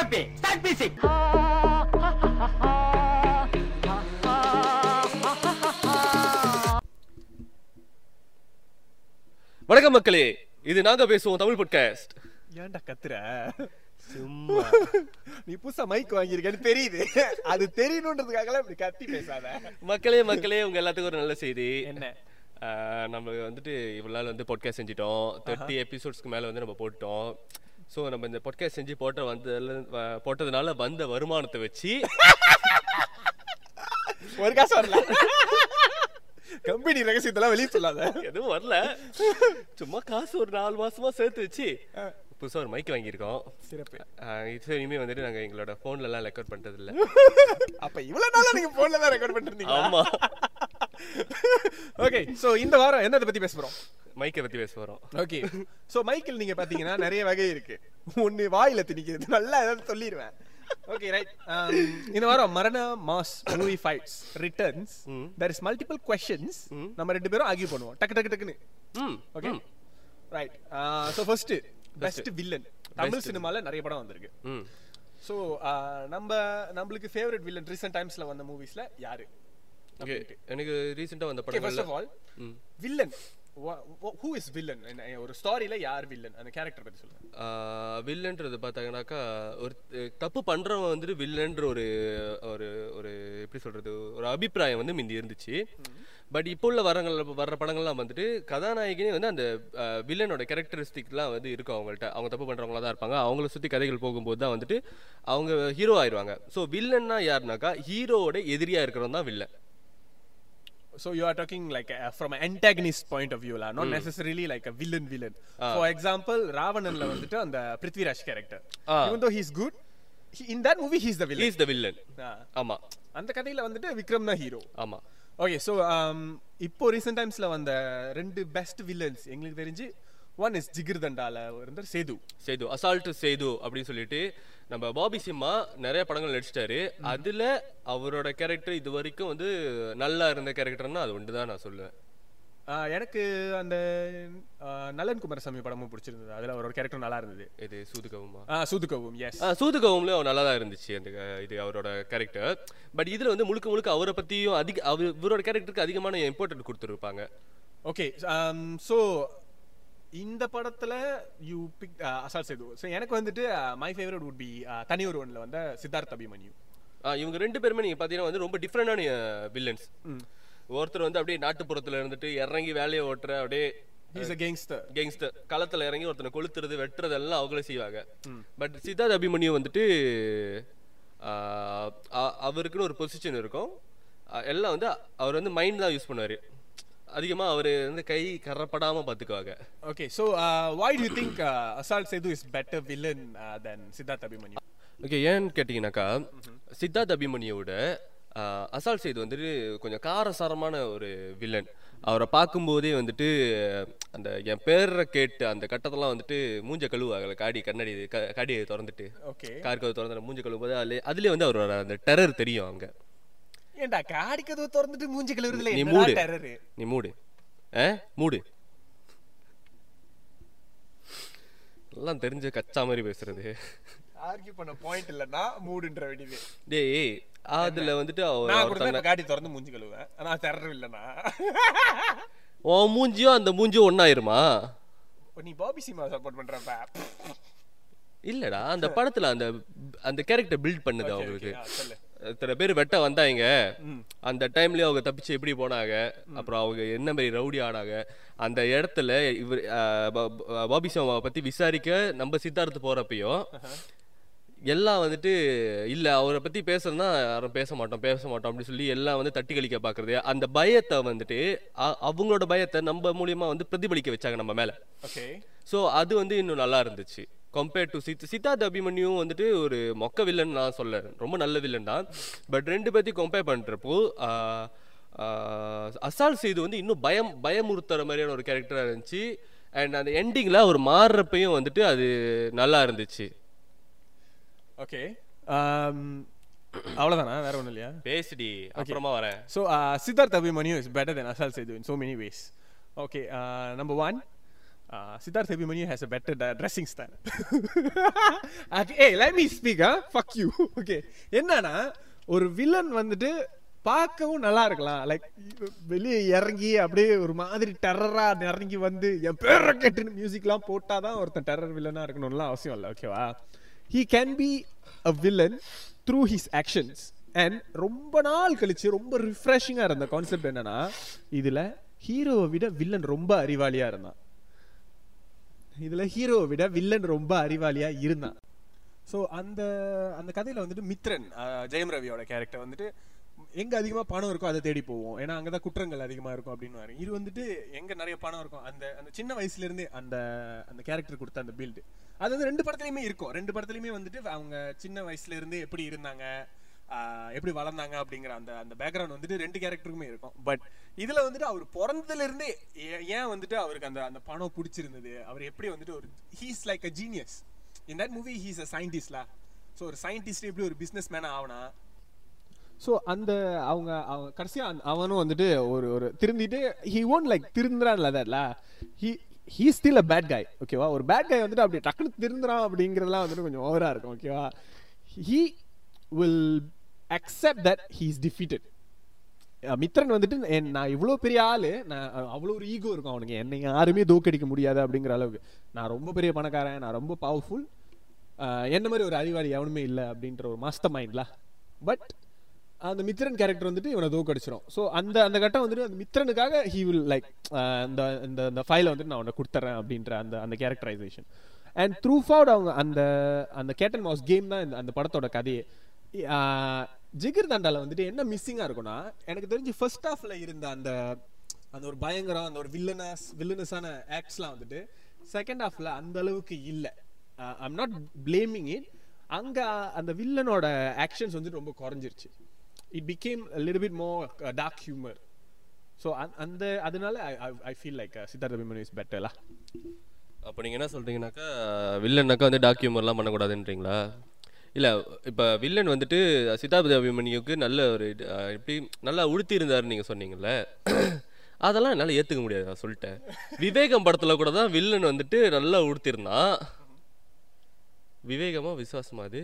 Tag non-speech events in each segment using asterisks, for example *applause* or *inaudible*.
happy. Start music. வணக்கம் மக்களே இது நாங்க பேசுவோம் தமிழ் பாட்காஸ்ட் ஏன்டா கத்துற? சும்மா. நீ புதுசா மைக் வாங்கியிருக்கேன்னு தெரியுது. அது தெரியணுன்றதுக்காக இப்படி கத்தி பேசாத. மக்களே மக்களே உங்க எல்லாத்துக்கும் ஒரு நல்ல செய்தி. என்ன? நம்ம வந்துட்டு இவ்வளவு நாள் வந்து பாட்காஸ்ட் செஞ்சிட்டோம். தேர்ட்டி எபிசோட்ஸ்க்கு மேல வந்து நம்ம போட்டோம் ஸோ நம்ம இந்த பாட்காஸ்ட் செஞ்சு போட்ட வந்ததுல போட்டதுனால வந்த வருமானத்தை வச்சு ஒரு காசு வரல. கம்பெனி ரகசியத்தெல்லாம் வெளியே சொல்லாத. எதுவும் வரல. சும்மா காசு ஒரு நாலு மாசமா சேர்த்து வச்சு புதுசா ஒரு மைக் வாங்கியிருக்கோம். சிறப்பு. இது இனிமே வந்துட்டு நாங்க எங்களோட போன்ல எல்லாம் ரெக்கார்ட் பண்றது இல்ல *laughs* அப்ப இவ்வளவு நாளா நீங்க போன்ல தான் ரெக்கார்ட் பண்ணிட்டு இருந்தீங்க ஆமா. ஓகே சோ இந்த வாரம் என்னத்தை பத்தி பேச போறோம்? மைக்கை பத்தி பேச போறோம். ஓகே சோ மைக்கில் நீங்க பாத்தீங்கன்னா நிறைய வகை இருக்கு. ஒன்னு வாயில திணிக்கிறது நல்லா ஏதாவது சொல்லிடுவேன் ஓகே ரைட் இந்த வாரம் மரண mass movie fights returns there is multiple questions நம்ம ரெண்டு பேரும் ஆர்கியூ பண்ணுவோம். டக்கு டக்கு டக்குன்னு. ம் okay right so first best villain Tamil சினிமால நிறைய படம் வந்திருக்கு. ஸோ நம்ம நம்மளுக்கு ஃபேவரட் வில்லன் ரீசெண்ட் டைம்ஸ்ல வந்த மூவிஸ்ல யாரு? எனக்கு ரீசெண்டா வந்த okay first of all villain who is villain ஒரு ஸ்டாரியில யார் வில்லன் அந்த கேரக்டர் பத்தி சொல்லுங்க. வில்லன்றது பார்த்தாங்கனாக்கா ஒரு தப்பு பண்றவன் வந்துட்டு வில்லன்ற ஒரு ஒரு ஒரு எப்படி சொல்றது ஒரு அபிப்பிராயம் வந்து முந்தி இருந்துச்சு. பட் இப்போ உள்ள வரங்கள் வர்ற படங்கள்லாம் வந்துட்டு கதாநாயகினே வந்து அந்த வில்லனோட கேரக்டரிஸ்டிக்லாம் வந்து இருக்கும் அவங்கள்ட்ட. அவங்க தப்பு பண்றவங்களா தான் இருப்பாங்க. அவங்கள சுத்தி கதைகள் போகும்போது தான் வந்துட்டு அவங்க ஹீரோ ஆயிடுவாங்க. ஸோ வில்லன்னா யாருனாக்கா ஹீரோவோட எதிரியா இருக்கிறவன் தான் villain So you are talking like uh, from an antagonist point of view la, not necessarily like a villain villain. For example, ராவணன்ல வந்துட்டு அந்த Prithviraj character Ah. even though he's good he, in that movie he's the villain. Is the villain Ah. ஆமா அந்த கதையில வந்துட்டு விக்ரம் தான் hero ஆமா okay so இப்போ ரீசெண்ட் டைம்ஸ்ல வந்த ரெண்டு பெஸ்ட் வில்லன்ஸ் எங்களுக்கு தெரிஞ்சு ஒன் இஸ் ஜிகிர் தண்டால இருந்த சேது சேது அசால்ட் சேது அப்படின்னு சொல்லிட்டு நம்ம பாபி சிம்மா நிறைய படங்கள் நடிச்சிட்டாரு. அதுல அவரோட கேரக்டர் இது வரைக்கும் வந்து நல்லா இருந்த கேரக்டர்னா அது ஒன்று தான் நான் சொல்லுவேன். எனக்கு அந்த நலன் குமாரசாமி படமும் பிடிச்சிருந்தது. அதுல அவரோட கேரக்டர் நல்லா இருந்தது. இது சூதுகவுமா? ஆ சூதுகவும் எஸ் சூதுகவும்ல அவர் நல்லா தான் இருந்துச்சு அந்த இது அவரோட கேரக்டர் பட் இதுல வந்து முழுக்க முழுக்க அவரை பத்தியும் அதிக அவர் இவரோட கேரக்டருக்கு அதிகமான இம்பார்ட்டன்ட் கொடுத்துருப்பாங்க. ஓகே ஸோ இந்த படத்துல you pick Asal Sethu so எனக்கு வந்துட்டு மை ஃபேவரட் வுட் பி தனி ஒருவன்ல வந்த சித்தார்த் அபிமன்யு இவங்க ரெண்டு பேருமே நீங்க பாத்தீங்கன்னா வந்து ரொம்ப டிஃப்ரெண்டான வில்லன்ஸ் ஒருத்தர் வந்து அப்படியே நாட்டுப்புறத்துல இருந்துட்டு இறங்கி வேலையை ஓட்டுற அப்படியே அ கேங்ஸ்டர் கேங்ஸ்டர் களத்துல இறங்கி ஒருத்தனை கொளுத்துறது வெட்டுறது எல்லாம் அவங்களே செய்வாங்க. பட் சித்தார்த் அபிமன்யு வந்துட்டு அ- அவருக்குன்னு ஒரு பொசிஷன் இருக்கும். எல்லாம் வந்து அவர் வந்து மைண்ட் தான் யூஸ் பண்ணுவாரு. அதிகமா அவர் வந்து கை கரப்படாம பாத்துக்குவாங்க. Okay so why do you think Asal Sethu is better villain then Siddharth Abhimanyu okay ஏன்னு கேட்டிங்கனாக்கா சித்தார்த் அபிமன்யுவோட ஆஹ், அசால் செய்து வந்துட்டு கொஞ்சம் காரசாரமான ஒரு வில்லன் அவரை பார்க்கும்போதே வந்துட்டு அந்த என் பேரை கேட்டு அந்த கட்டத்தெல்லாம் வந்துட்டு மூஞ்ச கழுவாங்கல்ல காடி கண்ணாடி க- காடியை திறந்துட்டு. ஓகே கார் கதவு திறந்து மூஞ்ச கழுவும் போது அதுல அதுலயே வந்து அவரோட அந்த டெரர் தெரியும் அங்க. ஏன்டா காடி கதவு திறந்துட்டு மூஞ்சி கழுவுறதுல நீ மூடு. நீ மூடு. ஆ மூடு. எல்லாம் தெரிஞ்ச கச்சா மாதிரி பேசுறது. ஆர்கியூ பண்ண பாயிண்ட் இல்லனா மூடுன்ற வேண்டியது டேய் அதுல வந்துட்டு நான் கூட திறந்து மூஞ்சி கழுவேன் ஆனா டெரர் இல்லனா உன் மூஞ்சியும் அந்த மூஞ்சியும் ஒன்னாயிருமா நீ பாபி சினிமா சப்போர்ட் பண்றப்ப. இல்லடா அந்த படத்துல அந்த அந்த கேரக்டர் பில்ட் பண்ணுது அவங்களுக்கு. இத்தனை பேர் வெட்ட வந்தாங்க அந்த டைம்லயே அவங்க தப்பிச்சு எப்படி போனாங்க? அப்புறம் அவங்க என்ன மாதிரி ரவுடி ஆனாங்க? அந்த இடத்துல இவர் பாபி சிம்மாவை பத்தி விசாரிக்க நம்ம சித்தார்த்து போறப்பையும் எல்லாம் வந்துட்டு இல்ல அவரை பத்தி பேசுறதுனா யாரும் பேச மாட்டோம் பேச மாட்டோம் அப்படின்னு சொல்லி எல்லாம் வந்து தட்டி கழிக்க பாக்குறது. அந்த பயத்தை வந்துட்டு அவங்களோட பயத்தை நம்ம மூலியமா வந்து பிரதிபலிக்க வச்சாங்க நம்ம மேல. ஓகே. ஸோ அது வந்து இன்னும் நல்லா இருந்துச்சு. கம்பேர்ட் டு சித் சித்தார்த் அபிமன்யும் வந்துட்டு ஒரு மொக்க வில்லன் நான் சொல்ல ரொம்ப நல்ல வில்லன் தான். பட் ரெண்டு பேர்த்தையும் கம்பேர் பண்ணுறப்போ அசால் செய்து வந்து இன்னும் பயம் பயமுறுத்துற மாதிரியான ஒரு கேரக்டராக இருந்துச்சு. அண்ட் அந்த எண்டிங்கில் அவர் மாறுறப்பையும் வந்துட்டு அது நல்லா இருந்துச்சு. ஓகே அவ்வளவுதானா? வேற ஒண்ணும் இல்லையா? பேசுடி. அப்புறமா வரேன். Abhimanyu is better than Asal Sedu in so many ways. Okay, uh, number one, uh, Uh, Siddharth Abhimanyu has a better dressing style style. Let me speak ah fuck you okay என்னன்னா ஒரு villain வந்துட்டு பார்க்கவும் நல்லா இருக்கலாம். Like வெளியே இறங்கி அப்படியே ஒரு மாதிரி டெரரா இறங்கி வந்து என் பேரை கேட்டுன்னு மியூசிக்லாம் போட்டாதான் ஒருத்தன் டெரர் வில்லனாக இருக்கணும்லாம் அவசியம் இல்லை ஓகேவா he can be a villain through his actions and ரொம்ப நாள் கழிச்சு ரொம்ப ரிஃப்ரெஷிங்காக இருந்த கான்செப்ட் என்னன்னா இதில் ஹீரோவை விட வில்லன் ரொம்ப அறிவாளியாக இருந்தான். இதில் ஹீரோவை விட வில்லன் ரொம்ப அறிவாளியாக இருந்தான். ஸோ அந்த அந்த கதையில் வந்துட்டு மித்ரன் ஜெயம் ரவியோட கேரக்டர் வந்துட்டு எங்க அதிகமா பணம் இருக்கோ அதை தேடி போவோம். ஏன்னா அங்கதான் குற்றங்கள் அதிகமா இருக்கும் அப்படின்னு இது வந்துட்டு எங்க நிறைய பணம் இருக்கும்? அந்த அந்த சின்ன வயசுல இருந்தே அந்த அந்த கேரக்டர் கொடுத்த அந்த பில்டு அது வந்து ரெண்டு படத்துலயுமே இருக்கும். ரெண்டு படத்துலயுமே வந்துட்டு அவங்க சின்ன வயசுல இருந்தே எப்படி இருந்தாங்க? எப்படி வளர்ந்தாங்க அப்படிங்கிற அந்த அந்த பேக்ரவுண்ட் வந்துட்டு ரெண்டு கேரக்டருக்குமே இருக்கும். பட் இதில் வந்துட்டு அவர் பிறந்ததுலேருந்தே ஏன் வந்துட்டு அவருக்கு அந்த அந்த பணம் பிடிச்சிருந்தது? அவர் எப்படி வந்துட்டு ஒரு he's like a genius in that movie he's a சயின்டிஸ்ட்லா so ஒரு சயின்டிஸ்ட் எப்படி ஒரு பிஸ்னஸ் மேனாக ஆகனா ஸோ அந்த அவங்க அவங்க கடைசியாக அவனும் வந்துட்டு ஒரு ஒரு திருந்திட்டு ஹி ஓன் லைக் திருந்துறான்ல தட்ல he he still a bad guy ஓகேவா ஒரு பேட் காய் வந்துட்டு அப்படி டக்குனு திருந்துறான் அப்படிங்கிறதுலாம் வந்துட்டு கொஞ்சம் ஓவராக இருக்கும் ஓகேவா he will accept that he is defeated Mithran வந்துட்டு என் நான் இவ்வளோ பெரிய ஆள் நான் அவ்வளோ ஒரு ஈகோ இருக்கும் அவனுக்கு. என்னை யாருமே தோக்கடிக்க முடியாது அப்படிங்கிற அளவுக்கு. நான் ரொம்ப பெரிய பணக்காரன் நான் ரொம்ப பவர்ஃபுல் என்ன மாதிரி ஒரு அறிவாளி எவனுமே இல்லை அப்படின்ற ஒரு மாஸ்டர் மைண்ட்ல பட் அந்த மித்ரன் கேரக்டர் வந்துட்டு இவனை தோக்கடிச்சிடும் ஸோ அந்த அந்த கட்டம் வந்துட்டு அந்த மித்ரனுக்காக ஹீ வில் லைக் இந்த இந்த இந்த ஃபைலை வந்துட்டு நான் உன்னை கொடுத்துட்றேன் அப்படின்ற அந்த அந்த கேரக்டரைசேஷன் அண்ட் த்ரூ ஃபவுட் அவங்க அந்த அந்த கேட்டன் மாஸ் கேம் தான் இந்த அந்த படத்தோட கதையே. ஜிகிர் தண்டால வந்துட்டு என்ன மிஸ்ஸிங்காக இருக்கும்னா எனக்கு தெரிஞ்சு ஃபர்ஸ்ட் ஹாஃப்ல இருந்த அந்த அந்த ஒரு பயங்கரம் அந்த ஒரு வில்லனஸ் வில்லனஸான ஆக்ட்ஸ்லாம் வந்துட்டு செகண்ட் ஹாஃப்ல அந்த அளவுக்கு இல்லை. ஐம் நாட் பிளேமிங் இட் அங்க அந்த வில்லனோட ஆக்ஷன்ஸ் வந்து ரொம்ப குறைஞ்சிருச்சு. It became little bit more dark humour so அந்த அதனால ஐ ஃபீல் லைக் சித்தார்த்த அபிமன்யு இஸ் பெட்டர்லா அப்போ நீங்கள் என்ன சொல்கிறீங்கனாக்கா வில்லன்னாக்கா வந்து டாக்யூமர்லாம் பண்ணக்கூடாதுன்றீங்களா? இல்லை இப்போ வில்லன் வந்துட்டு சித்தாபதி அபிமன்யுக்கு நல்ல ஒரு எப்படி நல்லா இருந்தாருன்னு நீங்கள் சொன்னீங்கல்ல *clears throat* அதெல்லாம் என்னால் ஏற்றுக்க முடியாது நான் சொல்லிட்டேன். விவேகம் படத்தில் கூட தான் வில்லன் வந்துட்டு நல்லா உடுத்திருந்தான் விவேகமா விசுவாசமா அது?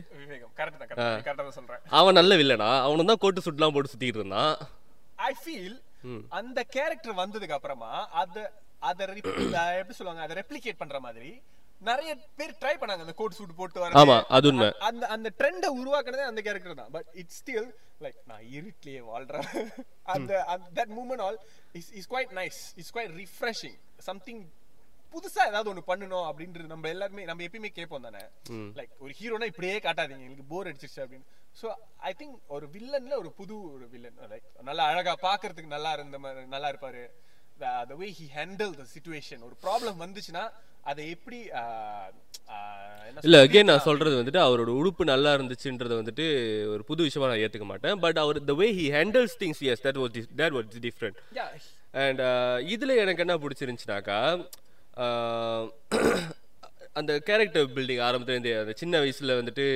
அவன் நல்ல வில்லனா அவனும் தான் கோட்டு சுட்டுலாம் போட்டு சுத்திட்டு இருந்தான். ஐ ஃபீல் அந்த கேரக்டர் வந்ததுக்கு அப்புறமா அத அத எப்படி சொல்லுவாங்க அதை ரெப்ளிகேட் பண்ற மாதிரி நிறைய பேர் ட்ரை பண்ணாங்க. அந்த கோட் சூட் போட்டு வர ஆமா, அது உண்மை. அந்த அந்த ட்ரெண்டை உருவாக்குனதே அந்த கேரக்டர் தான். பட் இட்ஸ் ஸ்டில் லைக் நான் இருட்லயே வாழ்றேன். *laughs* அந்த that moment all is is quite nice is quite refreshing something புதுசா ஏதாவது ஒண்ணு பண்ணணும் அப்படின்றது நம்ம எல்லாருமே நம்ம எப்பயுமே கேட்போம் தானே? லைக் ஒரு ஹீரோனா இப்படியே காட்டாதீங்க. எனக்கு போர் அடிச்சிருச்சு அப்படின்னு. ஸோ ஐ திங்க் ஒரு வில்லன்ல ஒரு புது ஒரு வில்லன் லைக் நல்லா அழகா பாக்குறதுக்கு நல்லா இருந்த மாதிரி நல்லா இருப்பாரு. The way he handle the situation ஒரு ப்ராப்ளம் வந்துச்சுன்னா அதை எப்படி இல்ல? அகைன் நான் சொல்றது வந்துட்டு அவரோட உடுப்பு நல்லா இருந்துச்சுன்றத வந்துட்டு ஒரு புது விஷயமா நான் ஏத்துக்க மாட்டேன். But our the way he handles things yes that was that was different and இதுல எனக்கு என்ன பிடிச்சிருந்துச்சுனாக்கா அந்த கேரக்டர் பில்டிங் ஆரம்பத்துலேருந்தே அந்த சின்ன வயசுல வந்துட்டு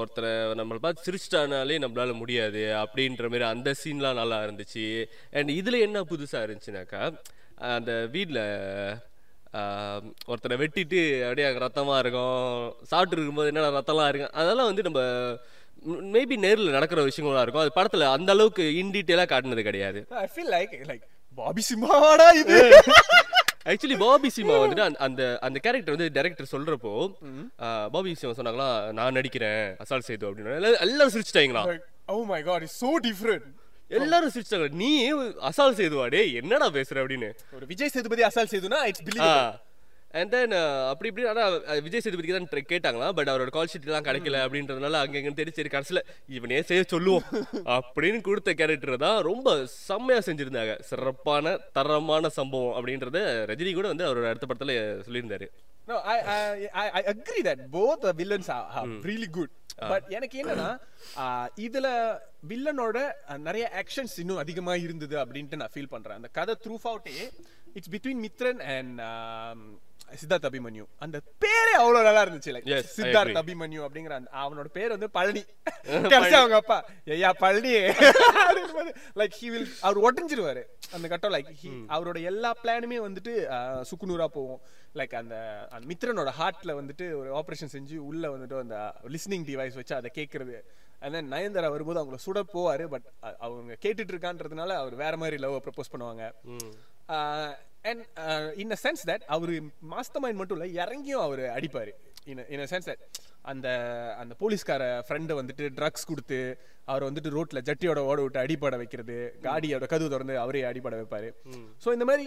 ஒருத்தரை நம்மளை பார்த்து சிரிச்சிட்டானாலே நம்மளால முடியாது அப்படின்ற மாதிரி அந்த சீன்லாம் நல்லா இருந்துச்சு. அண்ட் இதுல என்ன புதுசா இருந்துச்சுனாக்கா அந்த வீட்டில் ஒருத்தனை வெட்டிட்டு அப்படியே ரத்தமாக இருக்கும். சாப்பிட்டு இருக்கும்போது என்னடா ரத்தம்லாம் இருக்கும் அதெல்லாம் வந்து நம்ம மேபி நேரில் நடக்கிற விஷயங்களா இருக்கும். அது படத்தில் அந்த அளவுக்கு இன் டீட்டெயிலாக காட்டினது கிடையாது. I feel like like Bobby சிம்மாவாடா இது? ஆக்சுவலி பாபி சிமா வந்துட்டு அந்த- அந்த கேரக்டர் வந்து டைரக்டர் சொல்றப்போ ஆ, பாபி சிமா சொன்னாங்களா நான் நடிக்கிறேன் அசால் சேது அப்படின்னு. எல்லா- எல்லாரும் சிரிச்சிட்டாங்களா? Oh my god it's so different. எல்லாரும் சிரிச்சிட்டாங்க. நீ அசால் சேதுவா? டேய் என்னடா பேசுற அப்படின்னு. ஒரு விஜய் சேதுபதி அசால் சேதுனா இட்ஸ் பிலீவ் அண்ட் தென் அப்படி இப்படி ஆனால் விஜய் சேதுபதிக்கு தான் கேட்டாங்களா பட் அவரோட கால் ஷீட்லாம் கிடைக்கல அப்படின்றதுனால அங்க இங்க தெரிஞ்சு சரி கடைசியில் இவனே செய்ய சொல்லுவோம். அப்படின்னு கொடுத்த கேரக்டர் தான் ரொம்ப செம்மையா செஞ்சிருந்தாங்க. சிறப்பான தரமான சம்பவம் அப்படின்றத ரஜினி கூட வந்து அவரோட அடுத்த படத்துல சொல்லியிருந்தாரு. No, I, I, I, I agree that both the villains are, are really good. But எனக்கு என்னன்னா *clears throat* இதுல வில்லனோட நிறைய ஆக்ஷன்ஸ் இன்னும் அதிகமா இருந்தது அப்படின்ட்டு நான் ஃபீல் பண்றேன். அந்த கதை through அவுட்டே it's between Mithran and Siddharth Abhimanyu அந்த பேரே அவ்வளவு நல்லா இருந்துச்சு. லைக் சித்தார்த். அபிமன்யு அப்படிங்கிற அந்த அவனோட பேர் வந்து பழனி. *laughs* *laughs* கடைசி அவங்க அப்பா ஐயா பழனி. லைக் ஹி வில் அவர் ஒட்டஞ்சிருவாரு. அந்த கட்டம் லைக் அவரோட எல்லா பிளானுமே வந்துட்டு சுக்குநூறா போகும். லைக் அந்த அந்த மித்ரனோட ஹார்ட்ல வந்துட்டு ஒரு ஆபரேஷன் செஞ்சு உள்ள வந்துட்டு அந்த லிஸ்னிங் டிவைஸ் வச்சு அதை கேட்கறது அண்ட் தென் நயன்தாரா வரும்போது அவங்கள சுட போவாரு பட் அவங்க கேட்டுட்டு இருக்கான்றதுனால அவர் வேற மாதிரி லவ் ப்ரப்போஸ் பண்ணுவாங்க. And in a sense that our master mind மட்டும் இல்லை இறங்கியும் அவர் அடிப்பார். இன் இன் அ சென்ஸ் தட் அந்த அந்த போலீஸ்கார ஃப்ரெண்டை வந்துட்டு ட்ரக்ஸ் கொடுத்து அவர் வந்துட்டு ரோட்ல ஜட்டியோட ஓட விட்டு அடிப்பட வைக்கிறது காடியோட கதவு திறந்து அவரே அடிப்பட வைப்பாரு. ஸோ இந்த மாதிரி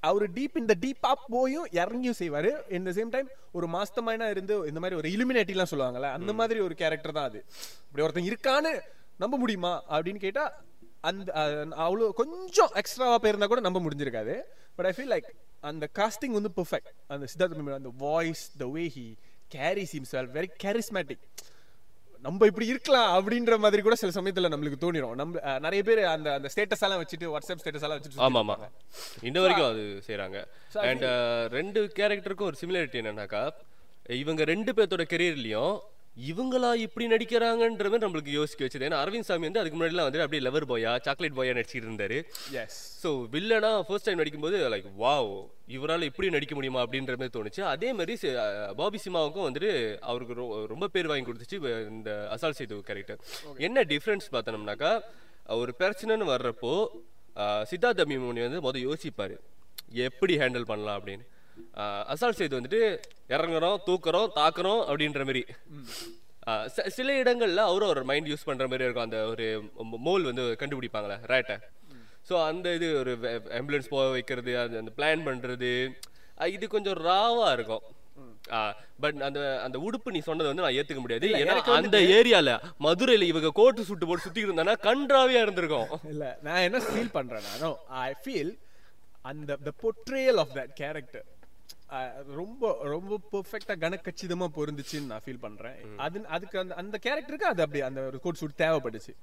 அவர் டீப் இந்த டீப்பா போயும் இறங்கியும் செய்வாரு. இந்த சேம் டைம் ஒரு மாஸ்டர் மைண்டா இருந்து இந்த மாதிரி ஒரு இலுமினேட்டிலாம் சொல்லுவாங்கல்ல அந்த மாதிரி ஒரு கேரக்டர் தான் அது. இப்படி ஒருத்தன் இருக்கான்னு நம்ப முடியுமா? அப்படின்னு கேட்டா அந்த அவ்வளோ கொஞ்சம் எக்ஸ்ட்ராவா போயிருந்தா கூட நம்ப முடிஞ்சிருக்காது. பட் ஐ ஃபீல் லைக் அந்த காஸ்டிங் வந்து பெர்ஃபெக்ட் அந்த சித்தார்த் அந்த voice the way he carries himself very charismatic. நம்ம இப்படி இருக்கலாம் அப்படின்ற மாதிரி கூட சில சமயத்துல நம்மளுக்கு தோணிரும். நம்ம நிறைய பேர் அந்த அந்த ஸ்டேட்டஸ் எல்லாம் வச்சுட்டு வாட்ஸ்அப் ஸ்டேட்டஸ் எல்லாம் வச்சுட்டு ஆமா ஆமா இன்ன வரைக்கும் அது I அண்ட் ரெண்டு கேரக்டருக்கும் ஒரு சிமிலாரிட்டி என்னன்னாக்கா இவங்க ரெண்டு பேர்த்தோட கெரியர்லயும் இவங்களா இப்படி நடிக்கிறாங்கன்ற மாதிரி நம்மளுக்கு யோசிக்க வச்சது. ஏன்னா அரவிந்த் சாமி வந்து அதுக்கு முன்னாடிலாம் வந்து அப்படியே லவர் பாயா சாக்லேட் பாயா நடிச்சிட்டு இருந்தாரு. எஸ் ஸோ வில்லனா ஃபர்ஸ்ட் டைம் நடிக்கும்போது லைக் வாவ் இவரால் இப்படி நடிக்க முடியுமா அப்படின்ற மாதிரி தோணுச்சு. அதே மாதிரி பாபி சிமாவுக்கும் வந்துட்டு அவருக்கு ரொ- ரொம்ப பேர் வாங்கி கொடுத்துச்சு இந்த அசால் சேது கேரக்டர் என்ன டிஃப்ரென்ஸ் பார்த்தோம்னாக்கா ஒரு பிரச்சனைன்னு வர்றப்போ அஹ் சித்தார்த் அபிமன்யு வந்து முதல் யோசிப்பாரு எப்படி ஹேண்டில் பண்ணலாம் அப்படின்னு. அஹ் அசால் சேது வந்துட்டு இறங்குறோம் தூக்குறோம் தாக்குறோம் அப்படின்ற மாதிரி சில இடங்கள்ல அவரும் ஒரு மைண்ட் யூஸ் பண்ற மாதிரி இருக்கும். அந்த ஒரு மோல் வந்து கண்டுபிடிப்பாங்களே ரேட்டை ஸோ அந்த இது ஒரு ஆம்புலன்ஸ் போக வைக்கிறது அந்த அந்த பிளான் பண்றது அஹ் இது கொஞ்சம் ராவா இருக்கும். பட் அந்த அந்த உடுப்பு நீ சொன்னது வந்து நான் ஏத்துக்க முடியாது. ஏன்னா அந்த ஏரியால மதுரையில இவங்க கோட்டு சுட்டு போட்டு சுத்திட்டு இருந்தானா கன்றாவியா இருந்திருக்கும். இல்ல நான் என்ன ஃபீல் பண்றேன் ஐ ஃபீல் அந்த the portrayal of that character ரொம்ப ரொம்ப பெர்ஃபெக்ட்டா கனக்கச்சிதமா பொருந்துச்சுன்னு நான் ஃபீல் பண்றேன். அது அதுக்கு அந்த அந்த கேரக்டருக்கு அது அப்படி அந்த ஒரு கோட் சூட் தேவைப்பட்டுச்சு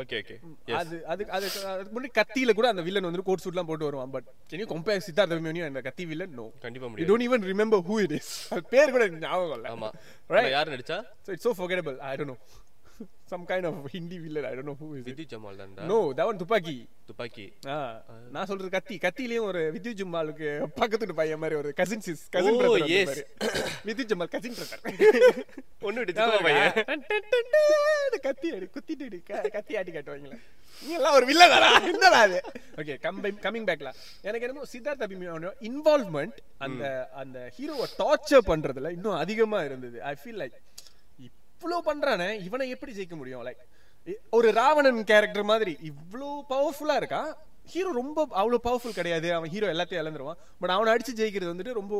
ஓகே ஓகே அது அதுக்கு அதுக்கு முன்னாடி கத்தியில கூட அந்த வில்லன் வந்து கோட் சூட்லாம் போட்டு வருவான். But can you compare Siddharth Abhimanyu அந்த கத்தி வில்லன் நோ கண்டிப்பா யூ முடியாது. Don't even remember who it is அது பேர் கூட ஞாபகம் இல்ல. ஆமா. யார் நடிச்சா? So it's so forgettable. I don't know. *laughs* some kind of hindi villain i don't know who is it. Vidyut Jamal தான்டா. No that one துப்பாக்கி துப்பாக்கி ஆ, நான் சொல்றது கத்தி. கத்திலயும் ஒரு வித்யுத் ஜும்மாலுக்கு பக்கத்து வீட்டு பையன் மாதிரி ஒரு cousin sis cousin Oh, brother yes. Vidyut Jammwal cousin brother ஒண்ணு சித்தப்பா பையன். *laughs* கத்தி அடி குத்திட்டு அடி, கத்தி ஆட்டி காட்டுவாங்களே. நீ எல்லாம் ஒரு வில்லதாடா *laughs* என்னடா அது? ஓகே கமிங் பேக்ல எனக்கு என்னமோ சித்தார்த் அபிமன்யு இன்வால்வ்மெண்ட் அந்த அந்த ஹீரோவை டார்ச்சர் பண்றதுல இன்னும் அதிகமா இருந்தது. ஐ ஃபீல் லைக் இவ்ளோ பண்றானே இவனை எப்படி ஜெயிக்க முடியும்? லைக் ஒரு ராவணன் கேரக்டர் மாதிரி இவ்ளோ பவர்ஃபுல்லா இருக்கா ஹீரோ ரொம்ப அவ்வளவு பவர்ஃபுல் கிடையாது. அவன் ஹீரோ எல்லாத்தையும் இழந்துருவான். பட் அவனை அடிச்சு ஜெயிக்கிறது வந்துட்டு ரொம்ப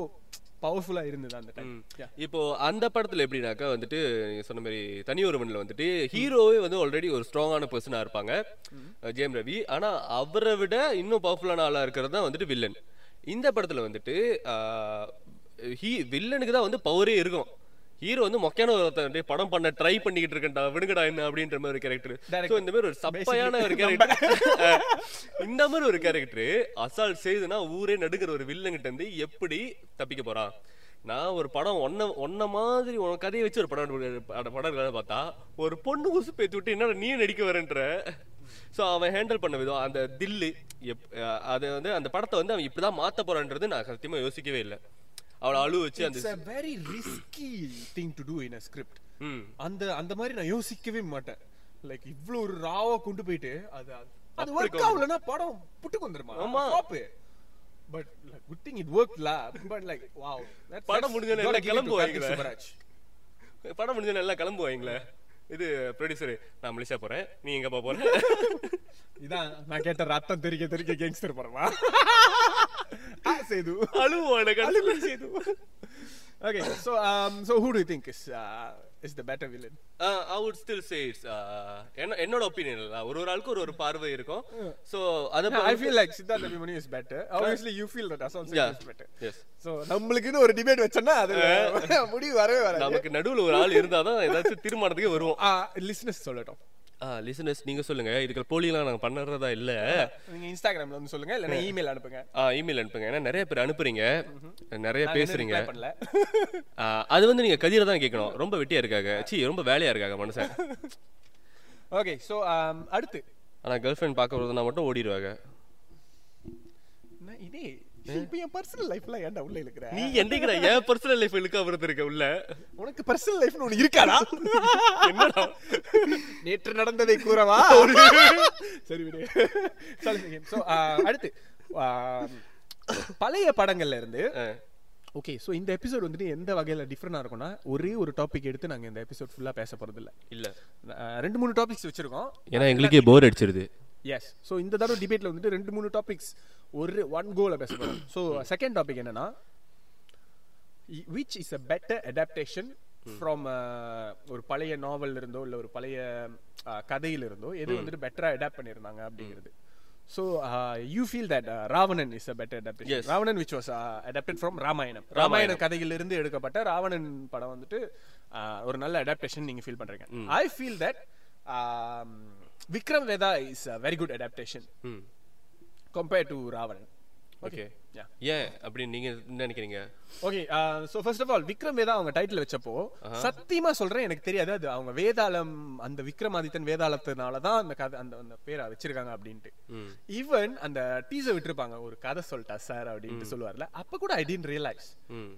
பவர்ஃபுல்லா இருந்தது அந்த டைம் இப்போ அந்த படத்துல எப்படின்னாக்கா வந்துட்டு நீங்க சொன்ன மாதிரி தனி ஒருவன்ல வந்துட்டு ஹீரோவே வந்து ஆல்ரெடி ஒரு ஸ்ட்ராங்கான பர்சனா இருப்பாங்க. ஜெயம் ரவி. ஆனா அவரை விட இன்னும் பவர்ஃபுல்லான ஆளா இருக்கிறது தான் வந்துட்டு வில்லன் இந்த படத்துல வந்துட்டு ஹீ வில்லனுக்கு தான் வந்து பவரே இருக்கும். ஹீரோ வந்து மொக்கையான ஒருத்தன் படம் பண்ண ட்ரை பண்ணிக்கிட்டு இருக்கேன்டா விடுங்கடா என்ன அப்படின்ற மாதிரி ஒரு கேரக்டர். ஸோ இந்த மாதிரி ஒரு சப்பையான ஒரு கேரக்டர் இந்த மாதிரி ஒரு கேரக்டர் அசால் செய்துனா ஊரே நடுக்கிற ஒரு வில்லங்கிட்ட இருந்து எப்படி தப்பிக்க போறான் நான் ஒரு படம் ஒன்ன ஒன்ன மாதிரி உன் கதையை வச்சு ஒரு படம் படம் பார்த்தா ஒரு பொண்ணு உசு பேத்து விட்டு என்னடா நீ நடிக்க வரேன்ற. ஸோ அவன் ஹேண்டில் பண்ண விதம் அந்த தில்லு எப் அது வந்து அந்த படத்தை வந்து அவன் இப்படிதான் மாத்த போறான்றது நான் சத்தியமா யோசிக்கவே இல்லை. அவளை அழு வச்சு அந்த it's a very risky thing to do in a script. ம். அந்த அந்த மாதிரி நான் யோசிக்கவே மாட்டேன். லைக் இவ்ளோ ஒரு ராவா கொண்டு போயிட்டு அது அது ஒர்க் கொண்டு- ஆகலனா படம் புட்டுக்கு வந்துருமா? ஆமா. But like good thing it work law but like wow படம் முடிஞ்சோனே எல்லாம் கிளம்பு வைங்களே. படம் முடிஞ்ச நல்லா கிளம்புவாங்களே இது ப்ரொடியூசர் நான் மலேசியா போறேன். நீ எங்க போற? இதான் நான் கேட்ட ரத்தம் தெரிக்க தெரிக்க கேங்ஸ்டர் படமா? சேது அழுவோம் எனக்கு alumni Sethu Okay, so um, so who do you think is uh, is the better villain? I would still say it's என்ன என்னோட ஒப்பீனியன் இல்ல ஒரு ஒரு ஆளுக்கு ஒரு ஒரு பார்வை இருக்கும். சோ அத I feel like Siddharth Abhimanyu is better. Obviously, you feel that Asal Yeah. is better. Yes So நம்மளுக்குன்னு ஒரு டிபேட் வச்சோம்னா அது முடிவு வரவே வராது. நமக்கு நடுவுல ஒரு ஆள் இருந்தாதான் ஏதாச்சும் தீர்மானத்துக்கு வருவோம். லிஸ்னஸ் சொல்லட்டும். லிசனர்ஸ் நீங்க சொல்லுங்க. இதுக்கு போலியெல்லாம் நாங்க பண்ணுறதா இல்ல. நீங்க இன்ஸ்டாகிராம்ல வந்து சொல்லுங்க இல்ல இமெயில் அனுப்புங்க. ஆ இமெயில் அனுப்புங்க. ஏன்னா நிறைய பேர் அனுப்புறீங்க. நிறைய பேசுறீங்க. அது வந்து நீங்க கதிரை தான் கேட்கணும். ரொம்ப வெட்டியா இருக்காங்க. சி ரொம்ப வேலையா இருக்காங்க மனுஷன். ஓகே சோ அடுத்து. ஆனா கேர்ள் ஃப்ரெண்ட் பார்க்க வருதுன்னா மட்டும் ஓடிடுவாங்க. இதே? இப்போ என் பர்சனல் லைஃப்ல ஏன்டா உள்ள இருக்கிற நீ என்னைக்குடா என் பர்சனல் லைஃப் இழுக்க வருது இருக்க உள்ள? உனக்கு பர்சனல் லைஃப்னு ஒண்ணு இருக்காடா? என்னடா? நேற்று நடந்ததை கூறவா? சரி விடு. ஸோ அடுத்து பழைய படங்கள்ல இருந்து ஓகே ஸோ இந்த எபிசோட் வந்துட்டு எந்த வகையில் டிஃப்ரெண்டாக இருக்கும்னா ஒரே ஒரு டாபிக் எடுத்து நாங்கள் இந்த எபிசோட் ஃபுல்லாக பேச போகிறது இல்லை. இல்ல ரெண்டு மூணு டாபிக்ஸ் வச்சிருக்கோம். ஏன்னா எங்களுக்கே போர் அடிச்சிருது. எஸ் ஸோ இந்த தடவை டிபேட்ல வந்துட்டு ரெண்டு மூணு டாபிக்ஸ் ஒரு ஒன் கோல பேச போகிறோம் ஸோ செகண்ட் டாபிக் என்னன்னா which is a better adaptation from ஒரு பழைய நாவல் இருந்தோ இல்லை ஒரு பழைய uh, கதையில இருந்தோ எது வந்துட்டு பெட்டராக அடாப்ட் பண்ணியிருந்தாங்க அப்படிங்கிறது. So you feel that Ravanan is a better adaptation. Ravanan which was adapted from Ramayanam Ramayana கதையிலிருந்து எடுக்கப்பட்ட ராவணன் படம் வந்துட்டு uh, ஒரு நல்ல அடாப்டேஷன் நீங்க ஃபீல் பண்றீங்க. I feel that Vikram Vedha is a very good adaptation hmm. compared to Ravan. Okay. okay. ஏன் அப்படின்னு நீங்க நினைக்கிறீங்க? Okay so first of all Vikram Vedha அவங்க டைட்டில் வச்சப்போ சத்தியமா சொல்றேன் எனக்கு தெரியாது. அது அவங்க வேதாளம் அந்த விக்ரமாதித்தன் வேதாளத்தினால தான் அந்த கதை அந்த அந்த பேரை வச்சிருக்காங்க அப்படின்ட்டு. ஈவன் அந்த டீசர் விட்டுருப்பாங்க ஒரு கதை சொல்லிட்டா சார் அப்படின்ட்டு சொல்லுவார்ல அப்ப கூட I didn't realise.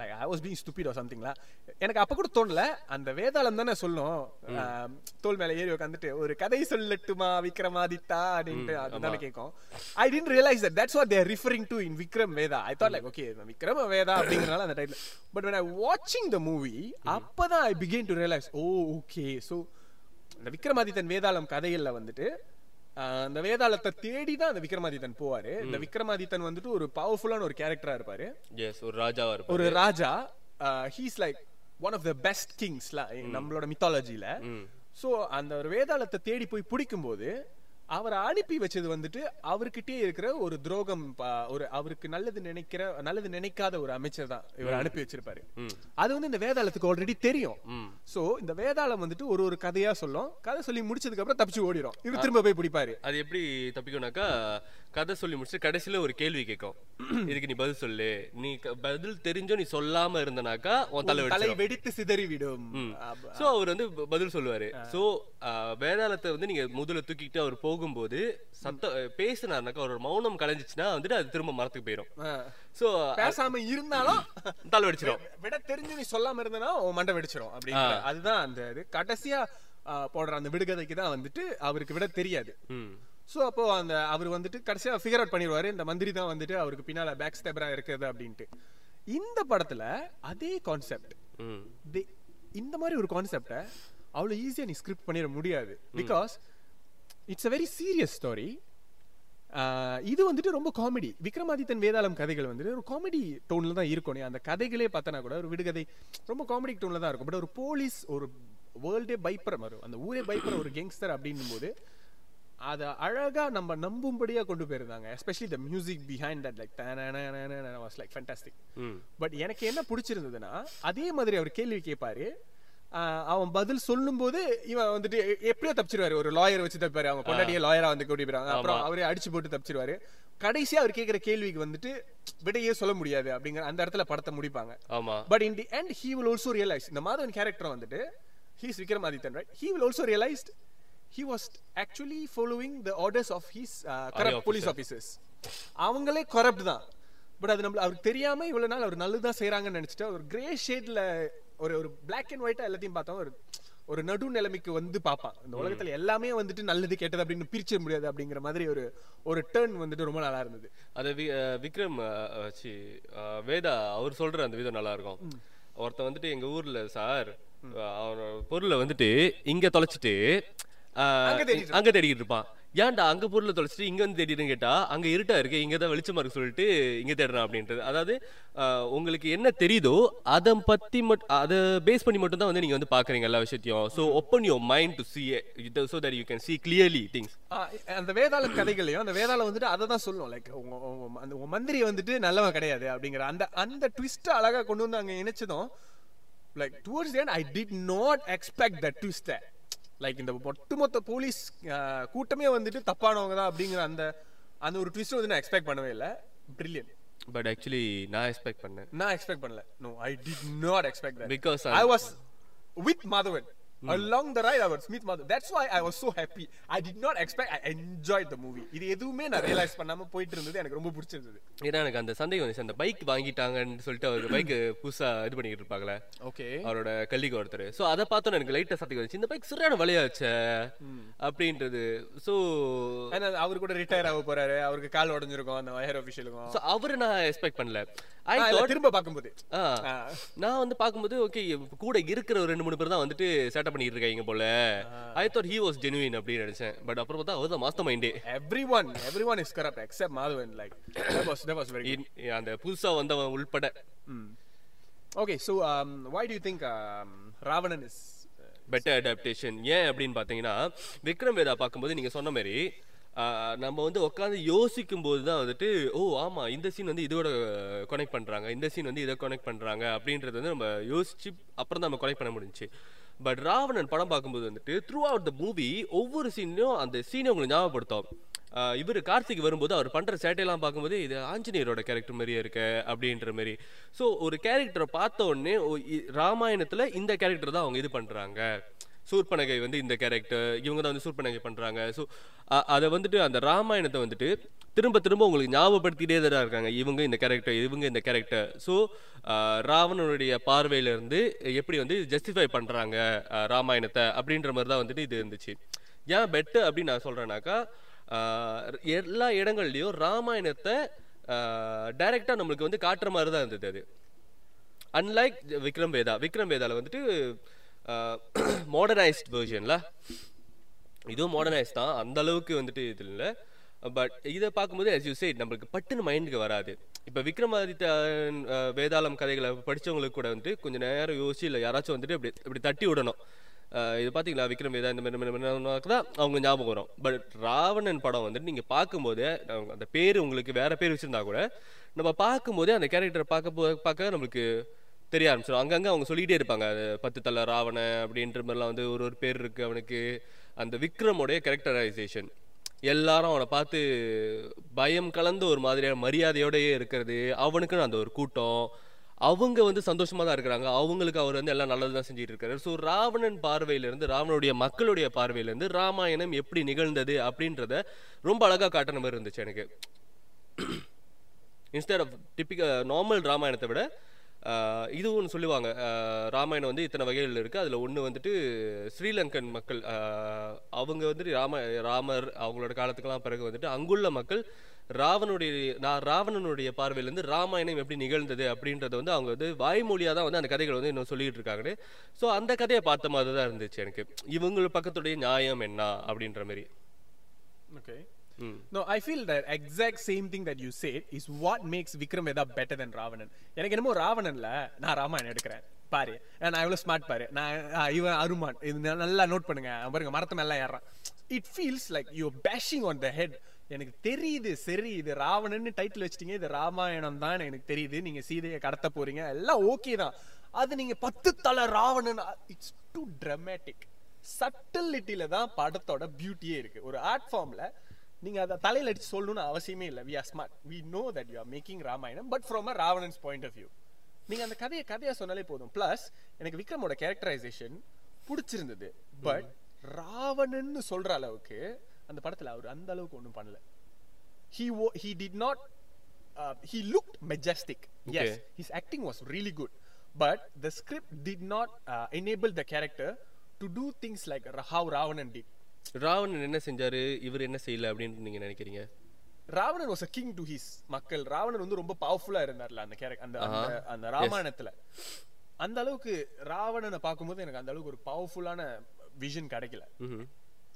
Like I was being stupid or சம்திங்ல எனக்கு அப்ப கூட தோணல அந்த வேதாளம் தானே சொல்லும் தோல் மேல ஏறி உட்காந்துட்டு ஒரு கதை சொல்லட்டுமா விக்ரமாதித்தா அப்படின்ட்டு அதுதானே கேட்கும். I didn't realise that that's what they're referring to in Vikram Vedha I thought like okay Vikram Vedha அப்படிங்கறனால அந்த title but when i watching the movie அப்பதான் I begin to realise oh okay so இந்த விக்ரமாதித்தன் வேதாளம் கதைகள்ல வந்துட்டு அந்த வேதாளத்தை தேடி தான் அந்த விக்ரமாதித்தன் போவாரு. இந்த விக்ரமாதித்தன் வந்துட்டு ஒரு பவர்ஃபுல்லான ஒரு கேரக்டரா இருப்பாரு. எஸ் ஒரு ராஜாவா இருப்பாரு. ஒரு ராஜா he's like one of the best கிங்ஸ்ல நம்மளோட மித்தாலஜில சோ அந்த ஒரு வேதாளத்தை தேடி போய் பிடிக்கும்போது அவரை அனுப்பி வச்சது வந்துட்டு அவர்கிட்டயே இருக்கிற ஒரு துரோகம் ஒரு அவருக்கு நல்லது நினைக்கிற நல்லது நினைக்காத ஒரு அமைச்சர் தான் இவர் அனுப்பி வச்சிருப்பாரு. அது வந்து இந்த வேதாளத்துக்கு ஆல்ரெடி தெரியும். சோ இந்த வேதாளம் வந்துட்டு ஒரு ஒரு கதையா சொல்லும். கதை சொல்லி முடிச்சதுக்கு அப்புறம் தப்பிச்சு ஓடிடும் இவர் திரும்ப போய் பிடிப்பாரு. அது எப்படி தப்பிக்கும்னாக்கா கதை சொல்லி முடிச்சு கடைசியில ஒரு கேள்வி கேட்கும். இதுக்கு நீ பதில் சொல்லு. நீ பதில் தெரிஞ்சோ நீ சொல்லாம இருந்தனாக்கா உன் தலை தலை வெடிச்சிடும் வெடித்து சிதறிவிடும். அப்ப- சோ அவர் வந்து பதில் சொல்லுவாரு. சோ வேதாளத்தை வந்து நீங்க முதல்ல தூக்கிட்டு அவர் போகும்போது சத்த பேசினாருனாக்கா ஒரு மௌனம் கலைஞ்சிச்சுன்னா வந்துட்டு அது திரும்ப மரத்துக்கு போயிடும். சோ பேசாம இருந்தாலும் தலை வெடிச்சிடும் விட தெரிஞ்சு நீ சொல்லாம இருந்தனா மண்டை வெடிச்சிரும் அப்படிங்கிற அதுதான் அந்த இது. கடைசியா போடுற அந்த விடுகதைக்கு தான் வந்துட்டு அவருக்கு விட தெரியாது. சோ அப்போ அந்த அவர் வந்துட்டு கடைசியா ஃபிகர் அவுட் பண்ணிடுவாரு இந்த மந்திரி தான் வந்துட்டு அவருக்கு பின்னால பேக் ஸ்டெபரா இருக்குது அப்படின்ட்டு. இந்த படத்துல அதே கான்செப்ட் இந்த மாதிரி ஒரு கான்செப்டை அவ்வளவு ஈஸியா நீ ஸ்கிரிப்ட் பண்ணிட முடியாது. Because it's a very serious story இது வந்துட்டு ரொம்ப காமெடி விக்ரமாதித்தன் வேதாளம் கதைகள் வந்துட்டு ஒரு காமெடி டோன்ல தான் இருக்கும். அந்த கதைகளே பார்த்தனா கூட ஒரு விடுகதை ரொம்ப காமெடி டோன்ல தான் இருக்கும். பட் ஒரு போலீஸ் ஒரு வேர்ல்டே பயப்படுற மாதிரி அந்த ஊரே பயப்படுற ஒரு கேங்ஸ்டர் அப்படின்னும் போது அதை அழகா நம்ம நம்பும்படியா கொண்டு போயிருந்தாங்க. Especially the music behind that like was like fantastic but எனக்கு என்ன பிடிச்சிருந்ததுன்னா அதே மாதிரி அவர் கேள்வி கேட்பாரு அவன் பதில் சொல்லும்போது இவன் வந்துட்டு எப்படியோ தப்பிச்சிருவாரு ஒரு லாயர் வச்சு தப்பிப்பாரு அவங்க பொண்டாட்டியே லாயரா வந்து கூட்டி போயிறாங்க அப்புறம் அவரே அடிச்சு போட்டு தப்பிச்சிருவாரு கடைசியா அவர் கேட்கிற கேள்விக்கு வந்துட்டு விடையே சொல்ல முடியாது அப்படிங்கிற அந்த இடத்துல படத்தை முடிப்பாங்க but in the end he will also realise இந்த மாதவன் கேரக்டர் வந்துட்டு he's Vikramadithan right he will also realised he was actually following the orders of his corrupt police officers அவங்களே கரப்ட் தான். பட் அது நம்மள அவருக்கு தெரியாம இவ்வளவு நாள் அவர் நல்லதுதான் செய்றாங்கன்னு நினைச்சிட்டு ஒரு கிரே ஷேட்ல ஒரு ஒரு பிளாக் அண்ட் ஒயிட்டா எல்லாத்தையும் பார்த்தோம் ஒரு ஒரு நடு நிலைமைக்கு வந்து பார்ப்பான். இந்த உலகத்துல எல்லாமே வந்துட்டு நல்லது கெட்டது அப்படின்னு பிரிச்சிட முடியாது அப்படிங்கிற மாதிரி ஒரு ஒரு டேர்ன் வந்துட்டு ரொம்ப நல்லா இருந்தது. அது விக்ரம் வேதா அவர் சொல்ற அந்த விதம் நல்லா இருக்கும். ஒருத்தன் வந்துட்டு எங்க ஊர்ல சார் அவனோட பொருளை வந்துட்டு இங்க தொலைச்சிட்டு அங்க தேடிக்கிட்டு இருப்பான். ஏன்டா அங்க பொருளை தொலைச்சிட்டு இங்க வந்து தேடிடுன்னு கேட்டா அங்க இருட்டா இருக்கு இங்க தான் வெளிச்சமா இருக்கு சொல்லிட்டு இங்க தேடுறான் அப்படின்றது. அதாவது உங்களுக்கு என்ன தெரியுதோ அதை பத்தி மட்டும் அதை பேஸ் பண்ணி மட்டும் தான் வந்து நீங்க வந்து பாக்குறீங்க எல்லா விஷயத்தையும். So open your mind to see so that you can see clearly things அந்த வேதாள கதைகளையும் அந்த வேதாளம் வந்துட்டு அதை தான் சொல்லும். லைக் உங்க அந்த உங்க மந்திரி வந்துட்டு நல்லவன் கிடையாது அப்படிங்கிற அந்த அந்த ட்விஸ்ட் அழகா கொண்டு வந்து அங்க இணைச்சதும் like towards end I did not expect that twist like இந்த ஒட்டுமொத்த போலீஸ் கூட்டமே வந்துட்டு தப்பானவங்க தான் அப்படிங்கிற அந்த அந்த ஒரு ட்விஸ்ட் வந்து நான் எக்ஸ்பெக்ட் பண்ணவே இல்லை. பிரில்லியன் பட் ஆக்சுவலி நான் எக்ஸ்பெக்ட் பண்ணேன். நான் எக்ஸ்பெக்ட் பண்ணல. No I did not expect Because I was with Madhavan along the ride I was with Madhavan that's why I was so happy. I did not expect I enjoyed the movie. இது எதுவுமே நான் realise பண்ணாம போயிட்டு இருந்தது எனக்கு ரொம்ப பிடிச்சிருந்தது. ஏன்னா எனக்கு அந்த சந்தேகம் வந்துச்சு. அந்த பைக் வாங்கிட்டாங்கன்னு சொல்லிட்டு அவர் பைக் புதுசா இது பண்ணிட்டு இருப்பாங்களே? ஓகே. அவரோட கல்லிக்கு ஒருத்தர். சோ அதை பார்த்தோன்னு எனக்கு லைட்டா சந்தேகம் வந்துச்சு. இந்த பைக் சரியான வழியாச்சே அப்படின்றது. சோ ஏன்னா அவர் கூட ரிட்டையர் ஆக போறாரு. அவருக்கு கால் உடைஞ்சிருக்கும். அந்த வயர் ஆஃபீஷியலுக்கும் சோ அவரை நான் எக்ஸ்பெக்ட் பண்ணல. ஐ திரும்ப பார்க்கும்போது. நான் வந்து பார்க்கும்போது ஓகே கூட இருக்கிற ஒரு ரெண்டு மூணு பேர் தான் வந்துட்டு சேட்டை பண்ணிட்டு இருக்காங்க போல I thought he was genuine அப்படின்னு நினைச்சேன். பட் அப்புறம் பார்த்தா அவர் தான் மாஸ்டர் மைண்டே except Madhavan like that was that was very good. அந்த புதுசா வந்தவன் உள்பட. Why do you think um Ravanan is uh, better adaptation ஏன் அப்படின்னு பார்த்தீங்கன்னா விக்ரம் வேதா பார்க்கும்போது நீங்க சொன்ன மாதிரி நம்ம வந்து உட்காந்து யோசிக்கும் போது தான் வந்துட்டு ஓ ஆமா இந்த சீன் வந்து இதோட கனெக்ட் பண்றாங்க இந்த சீன் வந்து இதை கனெக்ட் பண்றாங்க அப்படின்றது வந்து நம்ம யோசிச்சு அப்புறம் தான் நம்ம கனெக்ட் பண்ண முடிஞ்சுச்சு. பட் ராவணன் படம் பார்க்கும்போது வந்துட்டு த்ரூ அவுட் த மூவி ஒவ்வொரு சீன்லையும் அந்த சீனை உங்களுக்கு ஞாபகப்படுத்தும். இவர் கார்த்திக் வரும்போது அவர் பண்ணுற சேட்டையெல்லாம் பார்க்கும்போது இது ஆஞ்சநேயரோட கேரக்டர் மாதிரியே இருக்கு அப்படின்ற மாதிரி. ஸோ ஒரு கேரக்டரை பார்த்த உடனே ராமாயணத்தில் இ- இந்த கேரக்டர் தான் அவங்க இது பண்ணுறாங்க சூர்பனகை வந்து இந்த கேரக்டர் இவங்க தான் வந்து சூர்பனகை பண்ணுறாங்க ஸோ அதை வந்துட்டு அந்த ராமாயணத்தை வந்துட்டு திரும்ப திரும்ப உங்களுக்கு ஞாபகப்படுத்திட்டே தான் இருக்காங்க. இவங்க இந்த கேரக்டர் இவங்க இந்த கேரக்டர் ஸோ ராவணனுடைய பார்வையிலேருந்து எப்படி வந்து ஜஸ்டிஃபை பண்ணுறாங்க ராமாயணத்தை அப்படின்ற மாதிரி தான் வந்துட்டு இது இருந்துச்சு. ஏன் பெட்டு அப்படின்னு நான் சொல்கிறேனாக்கா எல்லா இடங்கள்லையும் ராமாயணத்தை டைரெக்டாக நம்மளுக்கு வந்து காட்டுற மாதிரி தான் இருந்தது அது. அன்லைக் விக்ரம் வேதா விக்ரம் வேதாவில் வந்துட்டு மாடர்னைஸ்ட் வேர்ஷனில் *clears throat* இதுவும் மாடர்னைஸ் தான். அந்த அளவுக்கு வந்துட்டு இது இல்லை. பட் இதை பார்க்கும்போது அஸ் யூ சைட் நம்மளுக்கு பட்டுன்னு மைண்டுக்கு வராது. இப்போ விக்ரமாதித்ய வேதாளம் கதைகளை படிச்சவங்களுக்கு கூட வந்துட்டு கொஞ்சம் நேரம் யோசிச்சு இல்லை யாராச்சும் வந்துட்டு இப்படி இப்படி தட்டி விடணும். இது பார்த்தீங்களா விக்ரம் வேதா இந்த மாதிரி தான் அவங்க ஞாபகம் வரும். பட் ராவணன் படம் வந்துட்டு நீங்கள் பார்க்கும்போதே அந்த பேர் உங்களுக்கு வேற பேர் வச்சிருந்தா கூட நம்ம பார்க்கும்போதே அந்த கேரக்டரை பார்க்க போ- பார்க்க நம்மளுக்கு தெரிய ஆரம்பிச்சிடும் அங்கங்கே அவங்க சொல்லிகிட்டே இருப்பாங்க. பத்து தலை ராவண அப்படின்ற மாதிரிலாம் வந்து ஒரு ஒரு பேர் இருக்குது அவனுக்கு. அந்த விக்ரமோடைய கேரக்டரைசேஷன் எல்லாரும் அவனை பார்த்து பயம் கலந்த ஒரு மாதிரியான மரியாதையோடயே இருக்கிறது. அவனுக்குன்னு அந்த ஒரு கூட்டம். அவங்க வந்து சந்தோஷமாக தான் இருக்கிறாங்க. அவங்களுக்கு அவர் வந்து எல்லாம் நல்லது தான் செஞ்சுட்டு இருக்காரு. ஸோ ராவணன் பார்வையிலேருந்து ராவனுடைய மக்களுடைய பார்வையிலேருந்து ராமாயணம் எப்படி நிகழ்ந்தது அப்படின்றத ரொம்ப அழகாக காட்டுற மாதிரி இருந்துச்சு எனக்கு. இன்ஸ்டெட் ஆஃப் டிப்பிக்கல் நார்மல் ராமாயணத்தை விட இதுவும் இது ஒன்று சொல்லுவாங்க ராமாயணம் வந்து இத்தனை வகைகள் இருக்குது அதில் ஒன்று வந்துட்டு ஸ்ரீலங்கன் மக்கள் அவங்க வந்துட்டு ராம ராமர் அவங்களோட காலத்துக்கெல்லாம் பிறகு வந்துட்டு அங்குள்ள மக்கள் ராவனுடைய நான் ராவணனுடைய பார்வையிலேருந்து ராமாயணம் எப்படி நிகழ்ந்தது அப்படின்றத வந்து அவங்க வந்து வாய்மொழியாக தான் வந்து அந்த கதைகளை வந்து இன்னும் சொல்லிட்டு இருக்காங்கன்னு. ஸோ அந்த கதையை பார்த்த மாதிரி தான் இருந்துச்சு எனக்கு. இவங்க பக்கத்துடைய நியாயம் என்ன அப்படின்ற மாதிரி okay Mm. No, I feel that exact same thing that you said is what makes Vikram Vedha better than Ravanan. எனக்கு என்னமோ ராவணன்ல நான் ராமாயணம் எடுக்கிறேன். பாரு நான் இவ்வளவு ஸ்மார்ட் பாரு. நான் இவன் அருமான். இது நல்லா நோட் பண்ணுங்க. பாருங்க மரத்தை மேலே ஏறான் it feels like you bashing on the head எனக்கு தெரியுது சரி இது ராவணன்னு டைட்டில் வச்சிட்டீங்க இது ராமாயணம் தான் எனக்கு தெரியுது. நீங்க சீதையை கடத்த போறீங்க. எல்லாம் ஓகே தான். அது நீங்க பத்து தலை ராவணன் இட்ஸ் டூ ட்ரமேட்டிக் சட்டிலிட்டியில தான் படத்தோட பியூட்டியே இருக்கு. ஒரு ஆர்ட் ஃபார்ம்ல நீங்க அதை தலையில அடிச்சு சொல்லணும்னு அவசியமே இல்லை. We are smart we know that you are making Ramayanam but from a Ravanan's point of view நீங்க அந்த கதையை கதையா சொன்னாலே போதும். பிளஸ் எனக்கு விக்ரமோட கேரக்டரைசேஷன் பிடிச்சிருந்தது. பட் ராவணன்னு சொல்ற அளவுக்கு அந்த படத்துல அவர் அந்த அளவுக்கு ஒண்ணும் பண்ணல. He wo- he did not uh, he looked majestic. Yes Okay. his acting was really good. But the script did not uh, enable the character to do things like Ravanan என்ன செஞ்சாரு? இவர் என்ன செய்யல அப்படின்னு நீங்க நினைக்கிறீங்க? Ravanan was a king to his மக்கள். ராவணன் வந்து ரொம்ப பவர்ஃபுல்லா இருந்தார்ல அந்த கேரக்டர் அந்த அந்த- ராமாயணத்துல. அந்த அளவுக்கு ராவணனை பார்க்கும்போது எனக்கு அந்த அளவுக்கு ஒரு பவர்ஃபுல்லான விஷன் கிடைக்கல.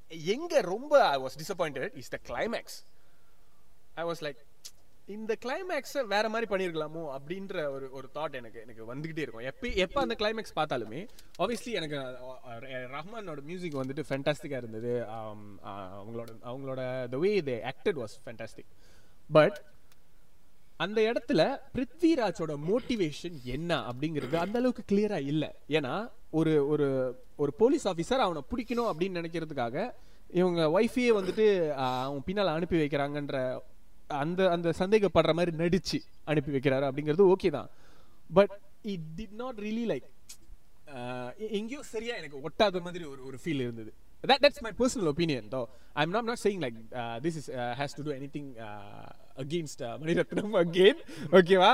எங்க ரொம்ப I was disappointed is the climax I was like இந்த கிளைமேக்ஸை வேற மாதிரி பண்ணியிருக்கலாமோ அப்படின்ற ஒரு ஒரு தாட் எனக்கு எனக்கு வந்துகிட்டே இருக்கும். எப்போ எப்போ அந்த கிளைமேக்ஸ் பார்த்தாலுமே ஆப்வியஸ்லி எனக்கு ரஹ்மானோட மியூசிக் வந்துட்டு ஃபேண்டாஸ்டிக்காக இருந்தது. அவங்களோட அவங்களோட the way they acted was fantastic but அந்த இடத்துல பிருத்விராஜோட மோட்டிவேஷன் என்ன அப்படிங்கிறது அந்த அளவுக்கு கிளியரா இல்லை. ஏன்னா ஒரு ஒரு ஒரு போலீஸ் ஆஃபீஸர் அவனை பிடிக்கணும் அப்படின்னு நினைக்கிறதுக்காக இவங்க ஒய்ஃபையே வந்துட்டு அவன் பின்னால் அனுப்பி வைக்கிறாங்கன்ற அந்த அந்த சந்தேகப்படுற மாதிரி நடிச்சு அனுப்பி வைக்கிறாரு அப்படிங்கிறது ஓகே தான். But it did not really like எங்கேயோ சரியா எனக்கு ஒட்டாத மாதிரி ஒரு ஒரு ஃபீல் இருந்தது. That that's my personal opinion though. I'm not not saying like uh, this is uh, has to do anything uh, against uh, Mani Ratnam again ஓகேவா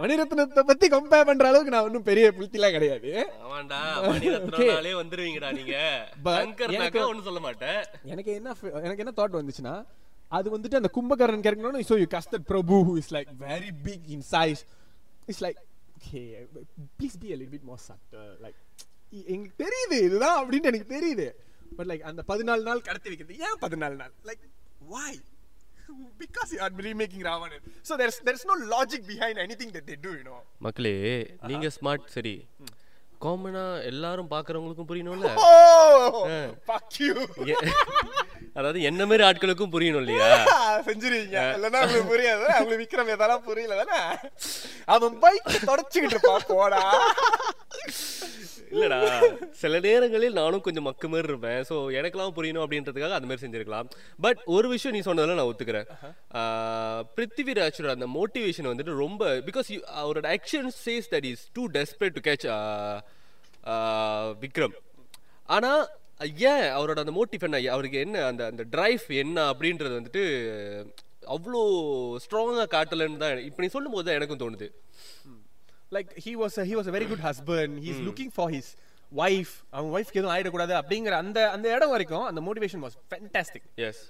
மணிரத்னத்தை பத்தி கம்பேர் பண்ற அளவுக்கு நான் ஒன்றும் பெரிய புத்திலாம் கிடையாது. ஆமாண்டா *laughs* மணிரத்னாலே வந்துருவீங்கடா நீங்க. எனக்கு- ஒண்ணும் சொல்ல மாட்டேன். எனக்கு என்ன எனக்கு என்ன தாட் வந்துச்சுன்னா அது வந்துட்டு அந்த கும்பகர்ணன் கேட்கணும் so you casted Prabhu who is like very big in size it's like okay please be a little bit more subtle. Like எங்களுக்கு தெரியுது இதுதான் அப்படின்னு எனக்கு தெரியுது. பட் லைக் அந்த பதினாலு நாள் கடத்தி வைக்கிறது ஏன் பதினாலு நாள்? Like why? *laughs* Because you are remaking Ravanan. So there's there's no logic behind anything that they do you know. மக்களே நீங்க ஸ்மார்ட் சரி. காமனா எல்லாரும் பாக்குறவங்களுக்கும் புரியணும்ல? *laughs* Oh அதாவது என்ன மாதிரி ஆட்களுக்கும் புரியணும் இல்லையா? செஞ்சிருவீங்க. இல்லைன்னா உங்களுக்கு புரியாது. அவங்களுக்கு விக்ரம் எதெல்லாம் புரியல தானே? அவன் பைக் தொடச்சுக்கிட்டு இருப்பான் போடா. இல்லடா. சில நேரங்களில் நானும் கொஞ்சம் மக்கு மாதிரி இருப்பேன். ஸோ எனக்கெல்லாம் புரியணும் அப்படின்றதுக்காக அந்த மாதிரி செஞ்சிருக்கலாம். பட் ஒரு விஷயம் நீ சொன்னதில் நான் ஒத்துக்கிறேன். பிருத்திவிராஜோட அந்த மோட்டிவேஷன் வந்துட்டு ரொம்ப பிகாஸ் அவரோட action chase that is too desperate to catch Vikram. ஆனா ஏன் அவரோட அந்த மோட்டிவ் என்ன? அவருக்கு என்ன அந்த அந்த டிரைவ் என்ன அப்படின்றது வந்துட்டு அவ்வளோ ஸ்ட்ராங்காக காட்டலன்னு தான் இப்போ நீ சொல்லும் போது தான் எனக்கும் தோணுது. Like he was he was a very good husband he is looking for his wife அவன் ஒய்ஃப்க்கு எதுவும் ஆயிடக்கூடாது அப்படிங்கிற அந்த அந்த இடம் வரைக்கும் அந்த motivation was fantastic yes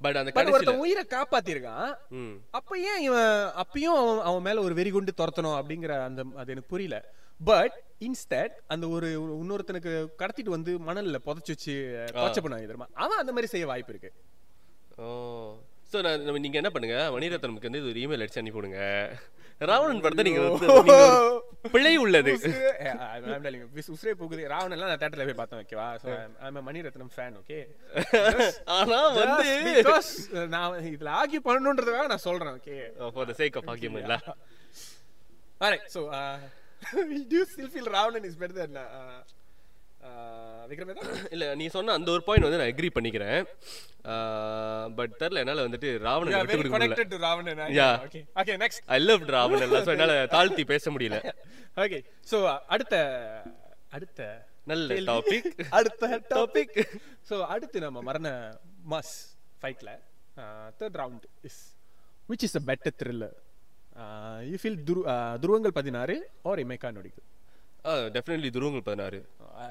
but அந்த பட் கடைசியில் ஒருத்தன் உயிரை காப்பாத்திருக்கான். ம் அப்ப ஏன் இவன் அப்பயும் அவன் அவன் மேல ஒரு வெறி கொண்டு துரத்தணும் அப்படிங்கிற அந்த அது எனக்கு புரியல. பட் இன்ஸ்டட் அந்த ஒரு இன்னொருத்தனுக்கு கடத்திட்டு வந்து மணல்ல புதைச்சு வச்சு கொச்சை பண்ணாங்க தெரியுமா? அவன் அந்த மாதிரி செய்ய வாய்ப்பு இருக்கு. ஓ. ஸோ நான் நீங்கள் என்ன பண்ணுங்க? மணிரத்னமுக்கு வந்து இது ஒரு இமெயில் அடிச்சு அனுப்பி விடுங்க. ராவணன் படத்தை நீங்க *laughs* பிழை உள்ளது. உசுரு- போகுது. ராவணன் எல்லாம் நான் தேட்டர்ல போய் பார்த்தேன் ஓகேவா சோ மணிரத்னம் ஃபேன் ஓகே *laughs* ஆனா வந்து பிகாஸ் நான் இதுல ஆர்கியூ பண்ணணுன்றதுக்காக நான் சொல்றேன் okay for the sake of ஆகியம் இல்ல? Alright, so uh, *laughs* do you still feel Ravanan is *clears throat* இல்ல நீ சொன்ன அந்த ஒரு பாயிண்ட் வந்து நான் அக்ரி பண்ணிக்கிறேன் பட் தெரியல என்னால வந்துட்டு ராவணன் விட்டு கொடுக்க முடியல. Okay. Okay, next. I love Ravanan so என்னால தாழ்த்தி பேச முடியல *laughs* so uh, அடுத்த அடுத்த நல்ல. டாபிக் *laughs* அடுத்த டாபிக் சோ அடுத்து நம்ம மரண mass ஃபைட்ல third round is which is a better thriller you feel Dhuru Dhuruvangal Pathinaaru R Imaikkaa நொடிகள் டெஃபினெட்லி துருவங்கள் பதினாறு.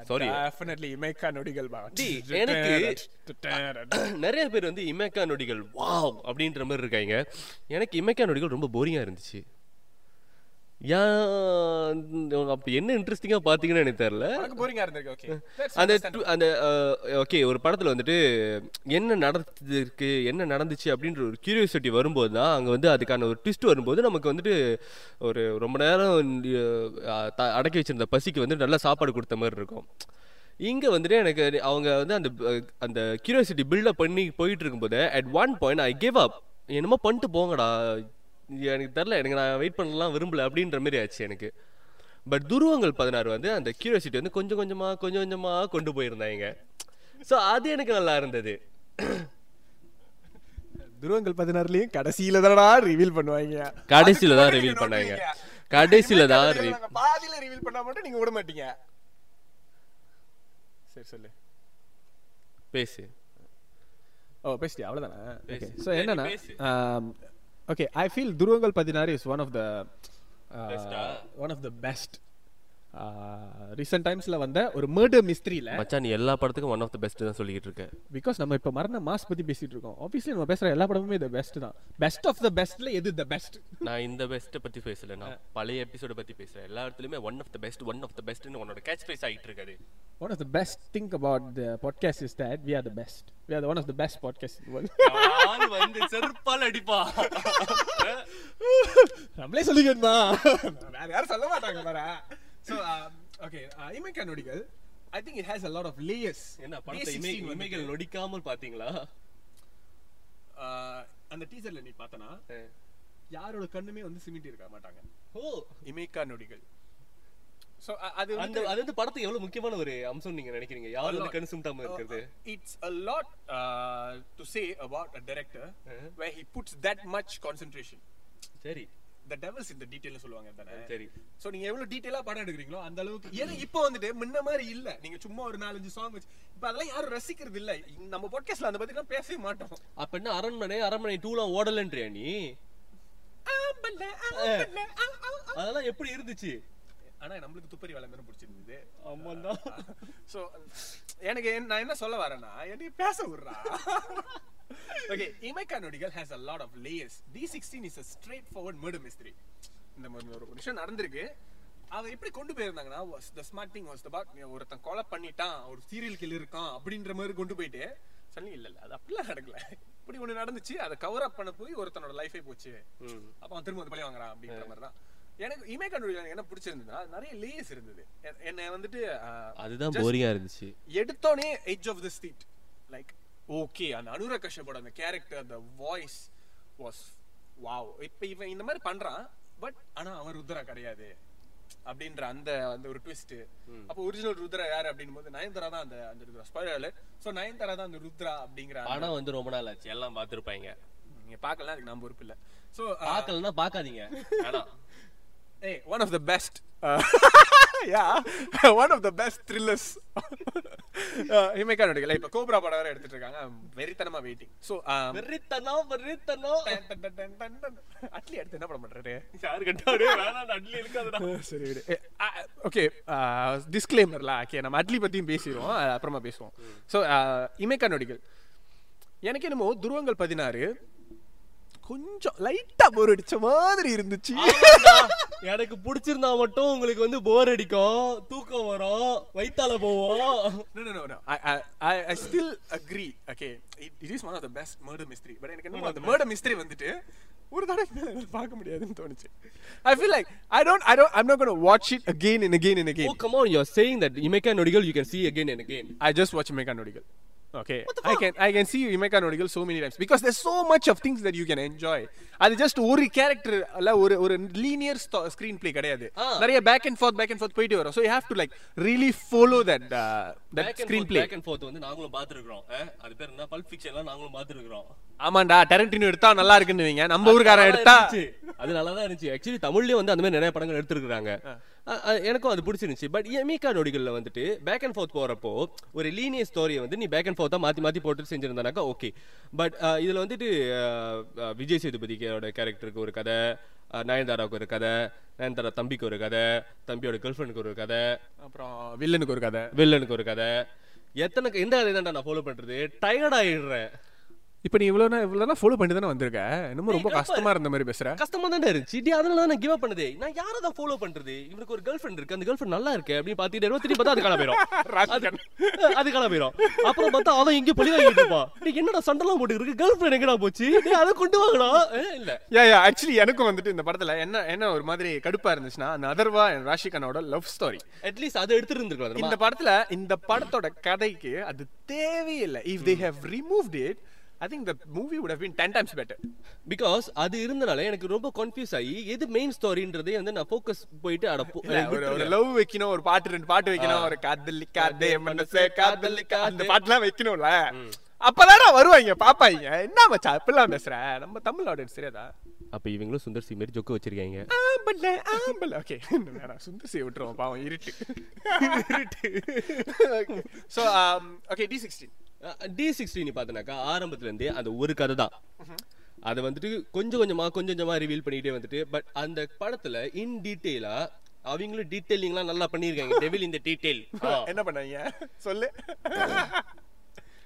Sorry. டெஃபினெட்லி இமைக்கா நொடிகள் டி, எனக்கு- *laughs* *coughs* நிறைய பேர் வந்து இமேக்கா நொடிகள் வாவ்! அப்படின்ற மாதிரி இருக்காங்க. எனக்கு இமேக்கா நொடிகள் ரொம்ப போரிங்கா இருந்துச்சு. அப்படி என்ன இன்ட்ரெஸ்டிங்கா பாத்தீங்கன்னு எனக்கு தெரியல. அந்த டு- அந்த ஓகே ஒரு படத்துல வந்துட்டு என்ன நடந்திருக்கு என்ன நடந்துச்சு அப்படின்ற ஒரு கியூரியாசிட்டி வரும்போது தான் அங்க வந்து அதுக்கான ஒரு ட்விஸ்ட் வரும்போது நமக்கு வந்துட்டு ஒரு ரொம்ப நேரம் அடக்கி வச்சிருந்த பசிக்கு வந்து நல்ல சாப்பாடு கொடுத்த மாதிரி இருக்கும். இங்க வந்துட்டு எனக்கு அவங்க வந்து அந்த அந்த கியூரியாசிட்டி பில்டப் பண்ணி போயிட்டு இருக்கும்போது at one point I give up என்னமோ பண்ணிட்டு போங்கடா எனக்கு தெரில எனக்கு நான் வெயிட் பண்ணலாம் விரும்பல அப்படின்ற மாதிரி ஆச்சு எனக்கு. பட் துருவங்கள் பதினாறு வந்து அந்த கியூரியாசிட்டி வந்து கொஞ்சம் கொஞ்சமா கொஞ்சம் கொஞ்சமா கொண்டு போயிருந்தாங்க. ஸோ அது எனக்கு நல்லா இருந்தது. துருவங்கள் பதினாறுலயும் கடைசியில தானடா ரிவீல் பண்ணுவாங்க. கடைசியில தான் மட்டும் பண்ணாங்க. கடைசியில தான் பாதியில ரிவீல் பண்ணா மட்டும் நீங்க விட மாட்டீங்க. சரி சொல்லு. பேசு. ஓ பேசிட்டியா? அவ்வளவுதானே. ஸோ என்னன்னா okay i feel durangal 16 is one of the uh, uh one of the best recent டைம்ஸ்ல வந்த ஒரு மர்டர் மிஸ்ட்ரியில மச்சான் நீ எல்லா படத்துக்கும் ஒன் ஆஃப் த பெஸ்ட் தான் சொல்லிக்கிட்டு இருக்க. பிகாஸ் நம்ம இப்ப மரண மாஸ் பத்தி பேசிட்டு இருக்கோம். ஆப்வியஸ்லி நம்ம பேசுற எல்லா படமுமே த பெஸ்ட் தான். பெஸ்ட் ஆஃப் த பெஸ்ட்ல எது த பெஸ்ட் நான் இந்த பெஸ்ட்டை பத்தி பேசல. நான் பழைய எபிசோட பத்தி பேசுறேன். எல்லா இடத்துலயுமே one of the best one of the பெஸ்ட்னு உன்னோட கேட்ச் ஃப்ரேஸ் ஆகிட்டு இருக்காது. One of the best think about the podcast is that we are the best we are one of the best podcast வந்து செருப்பால் அடிப்பா? நம்மளே சொல்லிக்கணுமா? வேற யாரும் சொல்ல மாட்டாங்க வேற so okay Imaikkaa Nodigal I think it has a lot of layers என்ன படத்தை இமை இமைகள் நொடிக்காமல் பாத்தீங்களா அந்த டீசர்ல நீ பார்த்தனா யாரோட கண்ணுமே வந்து சிமிட்டி இருக்க மாட்டாங்க. ஓ. இமைக்கா நொடிகள் சோ அது அந்த அது வந்து படத்துக்கு எவ்வளவு முக்கியமான ஒரு அம்சம் நீங்க நினைக்கிறீங்க? யார் வந்து கண் சும்டாம இருக்கிறது? It's a lot uh, to say about a director where he puts that much concentration. சரி. The devils in the detail சொல்லுவாங்க தானே? சரி. சோ நீங்க எவ்வளவு டீடைலா படம் எடுக்கிறீங்களோ அந்த அளவுக்கு ஏன்னா இப்போ வந்துட்டு முன்ன மாதிரி இல்ல. நீங்க சும்மா ஒரு நாலஞ்சு சாங் வச்சு இப்ப அதெல்லாம் யாரும் ரசிக்கிறது இல்ல. நம்ம பாட்காஸ்ட்ல அந்த பத்தி பேசவே மாட்டோம். அப்ப என்ன அரண்மனை அரண்மனை டூலாம் ஓடலன்றியா நீ. அதெல்லாம் எப்படி இருந்துச்சு? ஆனா நம்மளுக்கு துப்பறி வளர்ந்து பிடிச்சிருந்தது. ஆமாதான் சோ எனக்கு நான் என்ன சொல்ல வரேன்னா எனக்கு பேச விடுறா. Okay Imaikkaa Nodigal has a lot of layers. D16 is a straightforward murder mystery. இந்த மாதிரி ஒரு விஷயம் நடந்திருக்கு. அவ எப்படி கொண்டு போயிருந்தாங்கன்னா smart thing was about நீ ஒருத்தன் கொலை பண்ணிட்டான் ஒரு சீரியல் கில் இருக்கான் அப்படின்ற மாதிரி கொண்டு போயிட்டு சொல்லி இல்ல இல்ல அது அப்படிலாம் நடக்கல. இப்படி ஒண்ணு நடந்துச்சு அதை கவர் அப் பண்ண போய் ஒருத்தனோட லைஃபே போச்சு. அப்ப அவன் திரும்ப பழி வாங்குறான் அப்படின்ற மாதிரி தான் எனக்கு இமே கண்டுபிடிக்க எனக்கு என்ன பிடிச்சிருந்ததுன்னா நிறைய லேயர்ஸ் இருந்தது. என்னை வந்துட்டு அதுதான் போரிங்கா இருந்துச்சு. எடுத்தோனே edge of the street like okay அந்த அனுராக் கஷ்யப்போட அந்த கேரக்டர் அந்த வாய்ஸ் வாஸ் வாவ் இப்ப இவன் இந்த மாதிரி பண்றான் பட் ஆனா அவன் ருத்ரா கிடையாது. அப்படின்ற அந்த அந்த ஒரு ட்விஸ்ட் அப்போ ஒரிஜினல் ருத்ரா யாரு அப்படின்னும் போது நயன்தாரா தான் அந்த அந்த ருத்ரா. ஸ்பாயிலர் சோ நயன்தாரா தான் அந்த ருத்ரா அப்படிங்கிற படம் வந்து ரொம்ப நாள் ஆச்சு. எல்லாம் பார்த்திருப்பாங்க. நீங்க பார்க்கலாம் அதுக்கு நான் பொறுப்பு இல்ல. சோ பார்க்கலன்னா பார்க்காதீங்க. வேணாம். Hey, one of the best. Uh, *laughs* yeah, *laughs* one of the best thrillers. *laughs* uh, Imaikkaa நடிகல இப்ப கோப்ரா படம் வேற எடுத்துட்டு இருக்காங்க. வெறித்தனமா வெயிட்டிங் சோ வெறித்தனம் வெறித்தனம் அட்லி அடுத்து என்ன படம் பண்றாரு? யாரு கட்டாரு? அட்லி இருக்காதுடா. சரி விடு. ஓகே டிஸ்க்ளைமர்ல ஓகே நம்ம அட்லி பத்தியும் பேசிடுவோம். அப்புறமா பேசுவோம். ஸோ இமைக்கா நொடிகள் எனக்கு என்னமோ துருவங்கள் பதினாறு கொஞ்சம் லைட்டா போர் அடிச்ச மாதிரி இருந்துச்சு எனக்கு பிடிச்சிருந்தா மட்டும் உங்களுக்கு வந்து போர் அடிக்கும் தூக்கம் வரும் வயித்தால போவோம் one of the best murder mystery. But எனக்கு என்னமோ அந்த murder mystery வந்துட்டு ஒரு தடவை மேல பார்க்க முடியாதுன்னு தோணுச்சு. I feel like I don't, I don't, I'm not going to watch it again and again and again. Oh, come on, you're saying that Imeka Nodigal you can see again and again. I just watch Imeka Nodigal. Okay, I can I can see Imeka Nodigal so many times. Because there's so much of things that you can enjoy. அது just ஒரு character அல்ல ஒரு ஒரு linear screen play கிடையாது. நிறைய back and forth back and forth போயிட்டு வரும். So you have to like really follow that that Back and screen forth, play back and forth வந்து நாங்களும் பார்த்திருக்கிறோம். அஹ், அது பேர் என்ன? பல்ப் ஃபிக்ஷன்லாம் நாங்களும் பார்த்திருக்கிறோம். ஆமாண்டா. டெரண்டினோ எடுத்தா நல்லா இருக்குன்னு நம்ம ஊருக்காரன் எடுத்தா. அது நல்லா தான் இருந்துச்சு. ஆக்சுவலி தமிழ்லயே வந்து அந்த மாதிரி நிறைய படங்கள் எடுத்திருக்காங்க எனக்கும் அது பிடிச்சிருந்துச்சு. பட் எமிகா நொடிகள்ல வந்துட்டு பேக் அண்ட் ஃபோர்த் போறப்போ ஒரு லீனியர் ஸ்டோரியை வந்து நீ பேக் அண்ட் ஃபோர்த்தா மாத்தி மாத்தி போட்டு செஞ்சிருந்தானாக்கா ஓகே பட் இதுல வந்துட்டு விஜய் சேதுபதிக்கோட கேரக்டருக்கு ஒரு கதை நயன்தாராவுக்கு ஒரு கதை நயன்தாரா தம்பிக்கு ஒரு கதை தம்பியோட கேர்ள் ஃப்ரெண்டுக்கு ஒரு கதை அப்புறம் வில்லனுக்கு ஒரு கதை. வில்லனுக்கு ஒரு கதை. எத்தனை எந்த கதை நான் ஃபாலோ பண்றது? டயர்ட் ஆயிடுறேன். இப்போ நீ இவ்வளோ இவ்வளோ ஃபாலோ பண்ணிட்டு தானே வந்திருக்க? இன்னமும் ரொம்ப கஷ்டமா இருந்த மாதிரி பேசுற. கஷ்டமா தான் இருந்துச்சு. டி அதனால தான் நான் கிவ் அப் பண்ணதே. நான் யாரை தான் ஃபாலோ பண்றது? இவனுக்கு ஒரு கேர்ள் ஃப்ரெண்ட் இருக்கு. அந்த கேர்ள் ஃப்ரெண்ட் நல்லா இருக்கு. அப்படின்னு பாத்துட்டு இருபது திருப்பி பார்த்தா அது காண போயிடும் *laughs* அது காண போயிடும் அப்புறம் பார்த்தா அவன் இங்க பழி வாங்கிட்டு இருப்பான் டேய், என்னடா சண்டெல்லாம் போட்டு இருக்கு? கேர்ள் ஃப்ரெண்ட் எங்கடா போச்சு? அதை கொண்டு வாங்கடா. ஏ, இல்ல. யா ஆக்சுவலி எனக்கும் வந்துட்டு இந்த படத்துல என்ன என்ன ஒரு மாதிரி கடுப்பா இருந்துச்சுன்னா அந்த அதர்வா ராஷிகனோட லவ் ஸ்டோரி அட்லீஸ்ட் அதை எடுத்துட்டு இருந்திருக்கலாம் இந்த படத்துல இந்த படத்தோட கதைக்கு அது தேவையில்லை. If they have removed it I think the movie have been 10 times better because அது இருந்தனால எனக்கு ரொம்ப கன்ஃபியூஸ் ஆகி எது மெயின் ஸ்டோரின்றதே வந்து நான் ஃபோக்கஸ் போயிட்டு அட போ- இல்ல, ஒரு லவ் வைக்கணும் ஒரு பாட்டு ரெண்டு பாட்டு வைக்கணும் ஒரு காதலிக்காதே மனசே காதலிக்கா அந்த பாட்டுலாம் வைக்கணும்ல. அப்பதானே வருவாங்க பாப்பாங்க. என்ன மச்சான் இப்படிலாம் பேசுற? நம்ம தமிழ் ஆடியன்ஸ் தெரியாதா அப்ப இவங்களும் சுந்தர் சி மாதிரி ஜொக்க வச்சிருக்காங்க. ஆம்பல்ல ஆம்பல்ல ஓகே வேணாம் சுந்தர்சி விட்டுருவோம் பாவம் இருட்டு. *laughs* இருட்டு. So okay D sixteen D sixteen பார்த்தனாக்கா ஆரம்பத்துல இருந்தே அந்த ஒரு கதை தான் அதை வந்துட்டு கொஞ்சம் கொஞ்சமா கொஞ்சம் கொஞ்சமா ரிவீல் பண்ணிட்டே வந்துட்டு பட் அந்த படத்துல இன் டீட்டெயிலா அவங்களும் டீட்டெயிலிங்லாம் நல்லா பண்ணியிருக்காங்க. டெவில் இந்த டீட்டெயில் என்ன பண்ணாங்க? சொல்லு.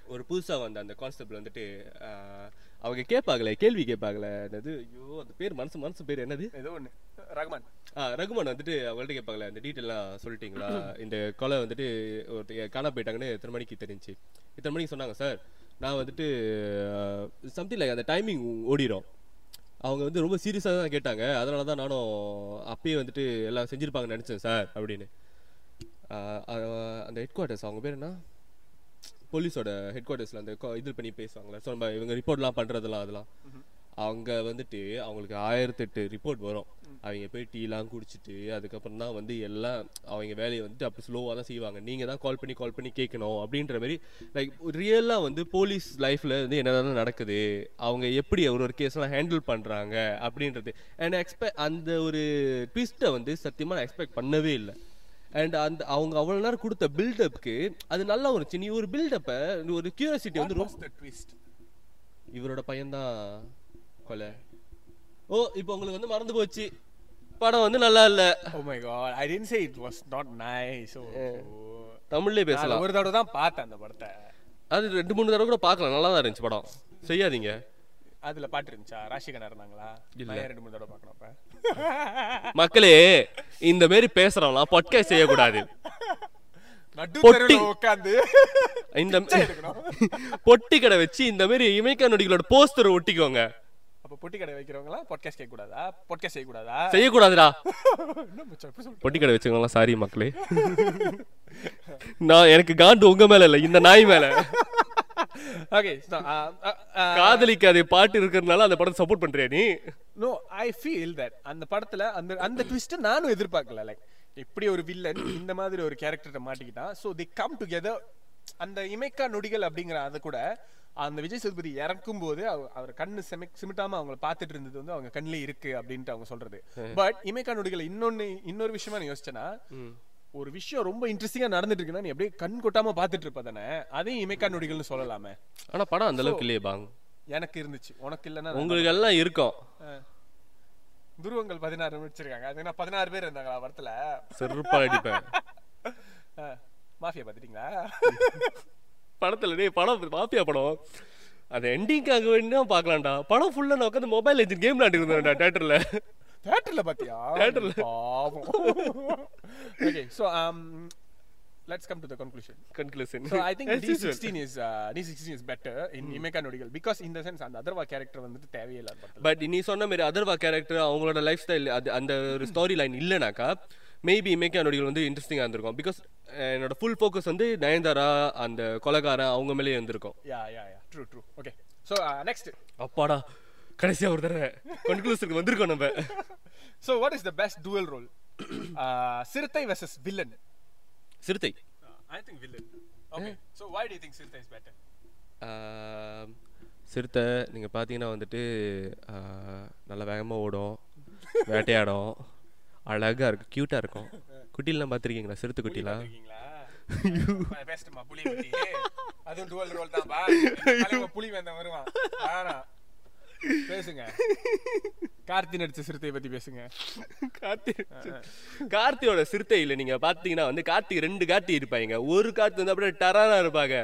ஒரு புதுசா வந்த அந்த கான்செப்ட்ல வந்துட்டு அவங்க கேட்பாங்களே கேள்வி கேட்பாங்களே. என்னது? ஐயோ அந்த பேர் மனசு மனசு பேர் என்னது? ஏதோ ஒண்ணு. ரகுமான். ஆ ரகுமான் வந்துட்டு அவங்கள்ட்ட கேட்பாங்களே அந்த டீட்டெயிலாம் சொல்லிட்டீங்களா? *clears throat* இந்த கொலை வந்துட்டு ஒரு காண போயிட்டாங்கன்னு எத்தனை மணிக்கு தெரிஞ்சு? இத்தனை மணிக்கு சொன்னாங்க சார் நான் வந்துட்டு சம்திங் லைக் அந்த டைமிங் ஓடிடும் அவங்க வந்து ரொம்ப சீரியஸாக தான் கேட்டாங்க. அதனால தான் நானும் அப்பயே வந்துட்டு எல்லாம் செஞ்சிருப்பாங்கன்னு நினச்சேன் சார் அப்படின்னு. அந்த ஹெட் குவார்ட்டர்ஸ் அவங்க பேர் என்ன? போலீஸோட ஹெட் குவார்ட்டர்ஸில் அந்த இது பண்ணி பேசுவாங்களே ஸோ நம்ம இவங்க ரிப்போர்ட்லாம் பண்ணுறதுலாம் அதெல்லாம். அவங்க வந்துட்டு அவங்களுக்கு ஆயிரத்தெட்டு ரிப்போர்ட் வரும். அவங்க போய் டீலாம் குடிச்சிட்டு அதுக்கப்புறம் தான் வந்து எல்லாம் அவங்க வேலையை வந்துட்டு அப்படி ஸ்லோவாக தான் செய்வாங்க. நீங்கள் தான் கால் பண்ணி கால் பண்ணி கேட்கணும் அப்படின்ற மாதிரி லைக் ரியலாக வந்து போலீஸ் லைஃப்பில் வந்து என்னதான் நடக்குது அவங்க எப்படி ஒரு ஒரு கேஸ்லாம் ஹேண்டில் பண்ணுறாங்க அப்படின்றது. அண்ட் எக்ஸ்பெக்ட் அந்த ஒரு ட்விஸ்ட்டை வந்து சத்தியமாக நான் எக்ஸ்பெக்ட் பண்ணவே இல்லை. அண்ட் அந்த அவங்க அவ்வளோ நேரம் கொடுத்த பில்டப்க்கு அது நல்லா ஒரு சின்ன ஒரு பில்டப்பை ஒரு கியூரியாசிட்டி வந்து ரொம்ப இவரோட பையன்தான் கொலை. ஓ இப்போ உங்களுக்கு வந்து மறந்து போச்சு. படம் வந்து நல்லா இல்ல. Oh my god i didn't say it was not nice. Oh, oh. தமிழ்லயே பேசலாம். ஒரு தடவை தான் பார்த்தேன் அந்த படத்தை. அது ரெண்டு மூணு தடவை கூட பார்க்கலாம். நல்லா தான் இருந்துச்சு படம். செய்யாதீங்க. அதுல பாட்டு இருந்துச்சா ராஷிகனா இருந்தாங்களா இல்ல. ரெண்டு மூணு தடவை பார்க்கணும் மக்களே இந்த மாதிரி பேசுறவங்களாம் பாட்காஸ்ட் செய்யக்கூடாது. பொட்டி. உட்காந்து இந்த *laughs* பொட்டி கடை வச்சு இந்த மாதிரி இமைக்கா நொடிகளோட போஸ்டர் ஒட்டிக்கோங்க. அப்ப பொட்டி கடை வைக்கிறவங்களாம் பாட்காஸ்ட் கேட்க கூடாதா பாட்காஸ்ட் செய்ய கூடாதா *laughs* இப்படி சொல்ற? பொட்டி கடை வச்சுக்கோங்களா சாரி மக்களே. *laughs* நான் எனக்கு காண்டு உங்க மேல இல்ல இந்த நாய் மேல. *laughs* okay so uh, uh, uh, காதலிக்காதே பாட்டு இருக்கிறதுனால அந்த படத்தை சப்போர்ட் பண்றியா நீ? No i feel that அந்த படத்துல அந்த அந்த ட்விஸ்ட் நானும் எதிர்பார்க்கல. லைக் இப்படி ஒரு வில்லன் இந்த மாதிரி ஒரு கேரக்டரை மாட்டிக்கிட்டான் சோ தி கம் டுகெதர் அந்த இமைக்கா நொடிகள் அப்படிங்கிற அது கூட அந்த விஜய் சேதுபதி இறக்கும் போது அவ- அவர் கண்ணு செமி சிமிட்டாம அவங்கள பார்த்துட்டு இருந்தது வந்து அவங்க கண்ணுல இருக்கு அப்படின்ட்டு அவங்க சொல்றது. பட் இமைக்கா நொடிகள் இன்னொன்னு இன்னொரு விஷயமா நான் யோசிச்சேன்னா ஒரு விஷயம் ரொம்ப இன்ட்ரெஸ்டிங்கா நடந்துட்டு இருக்குன்னா நீ அப்படியே கண் கொட்டாம பார்த்துட்டு இருப்ப தானே? அதையும் இமைக்கா நொடிகள்னு சொல்லலாமே. ஆனா படம் அந்த அளவுக்கு இல்லையே பாங். எனக்கு இருந்துச்சு. உனக்கு இல்லைன்னா உங்களுக்கு எல்லாம் இருக்கும். துருவங்கள் பதினாறு வச்சிருக்காங்க அது என்ன பதினாறு பேர் இருந்தாங்களா படத்துல? செருப்பால் அடிப்பேன். மாஃபியா பாத்துட்டீங்களா படத்துல டேய் படம் மாப்பியா படம். அது எண்டிங்காக வேணா பார்க்கலாம்டா. படம் ஃபுல்லா நான் உட்காந்து மொபைல் எஜென்ட் கேம் விளையாண்டு இருந்தேன்டா தியேட்டர்ல தியேட்டர்ல பாத்தியா? Theaterல. பாவம். Okay so um let's come to the conclusion. Conclusion so i think d16 is uh, d16 is better in imeka nodigal because in the sense அந்த அதர்வா கேரக்டர் வந்துட்டு அந்த படத்துல பட் நீ சொன்ன மாதிரி அதர்வா கேரக்டர் அவங்களோட லைஃப் ஸ்டைல் அது அந்த ஒரு ஸ்டோரி லைன் இல்லைனாக்கா மேபி இமேக்கா நொடிகள் வந்து இன்ட்ரெஸ்டிங்காக இருந்திருக்கும். பிகாஸ் என்னோட ஃபுல் ஃபோக்கஸ் வந்து நயன்தாரா அந்த கொலகாரன் அவங்க மேலேயே இருந்திருக்கும். Yeah yeah. True true. Okay. So uh, next. அப்பாடா. கடைசியா ஒரு தடவை. கன்க்ளூஷனுக்கு வந்திருக்கோம் நம்ம. So what is the best dual role? Uh, சிறுத்தை versus villain. சிறுத்தை. I think villain. Okay so why do you think சிறுத்தை is better? ஆம், சிறுத்தை நீங்கள் பார்த்தீங்கன்னா வந்துட்டு ஆ, நல்லா வேகமாக ஓடும் வேட்டையாடும் அழகாக இருக்கும் க்யூட்டாக இருக்கும். குட்டிலாம் பார்த்துருக்கீங்களா சிறுத்தை குட்டிலாம்? பேசட்டுமா *laughs* *laughs* புலி அதுவும் டுவல் ரோல் தான் புலி வேந்த வருவான். பேசுங்க. கார்த்தி நடிச்ச சிறுத்தையை பத்தி பேசுங்க. கார்த்தி கார்த்தியோட சிறுத்தை இல்லை நீங்க பாத்தீங்கன்னா வந்து கார்த்தி ரெண்டு கார்த்தி இருப்பாங்க. ஒரு கார்த்தி வந்து அப்படியே டரானா இருப்பாங்க.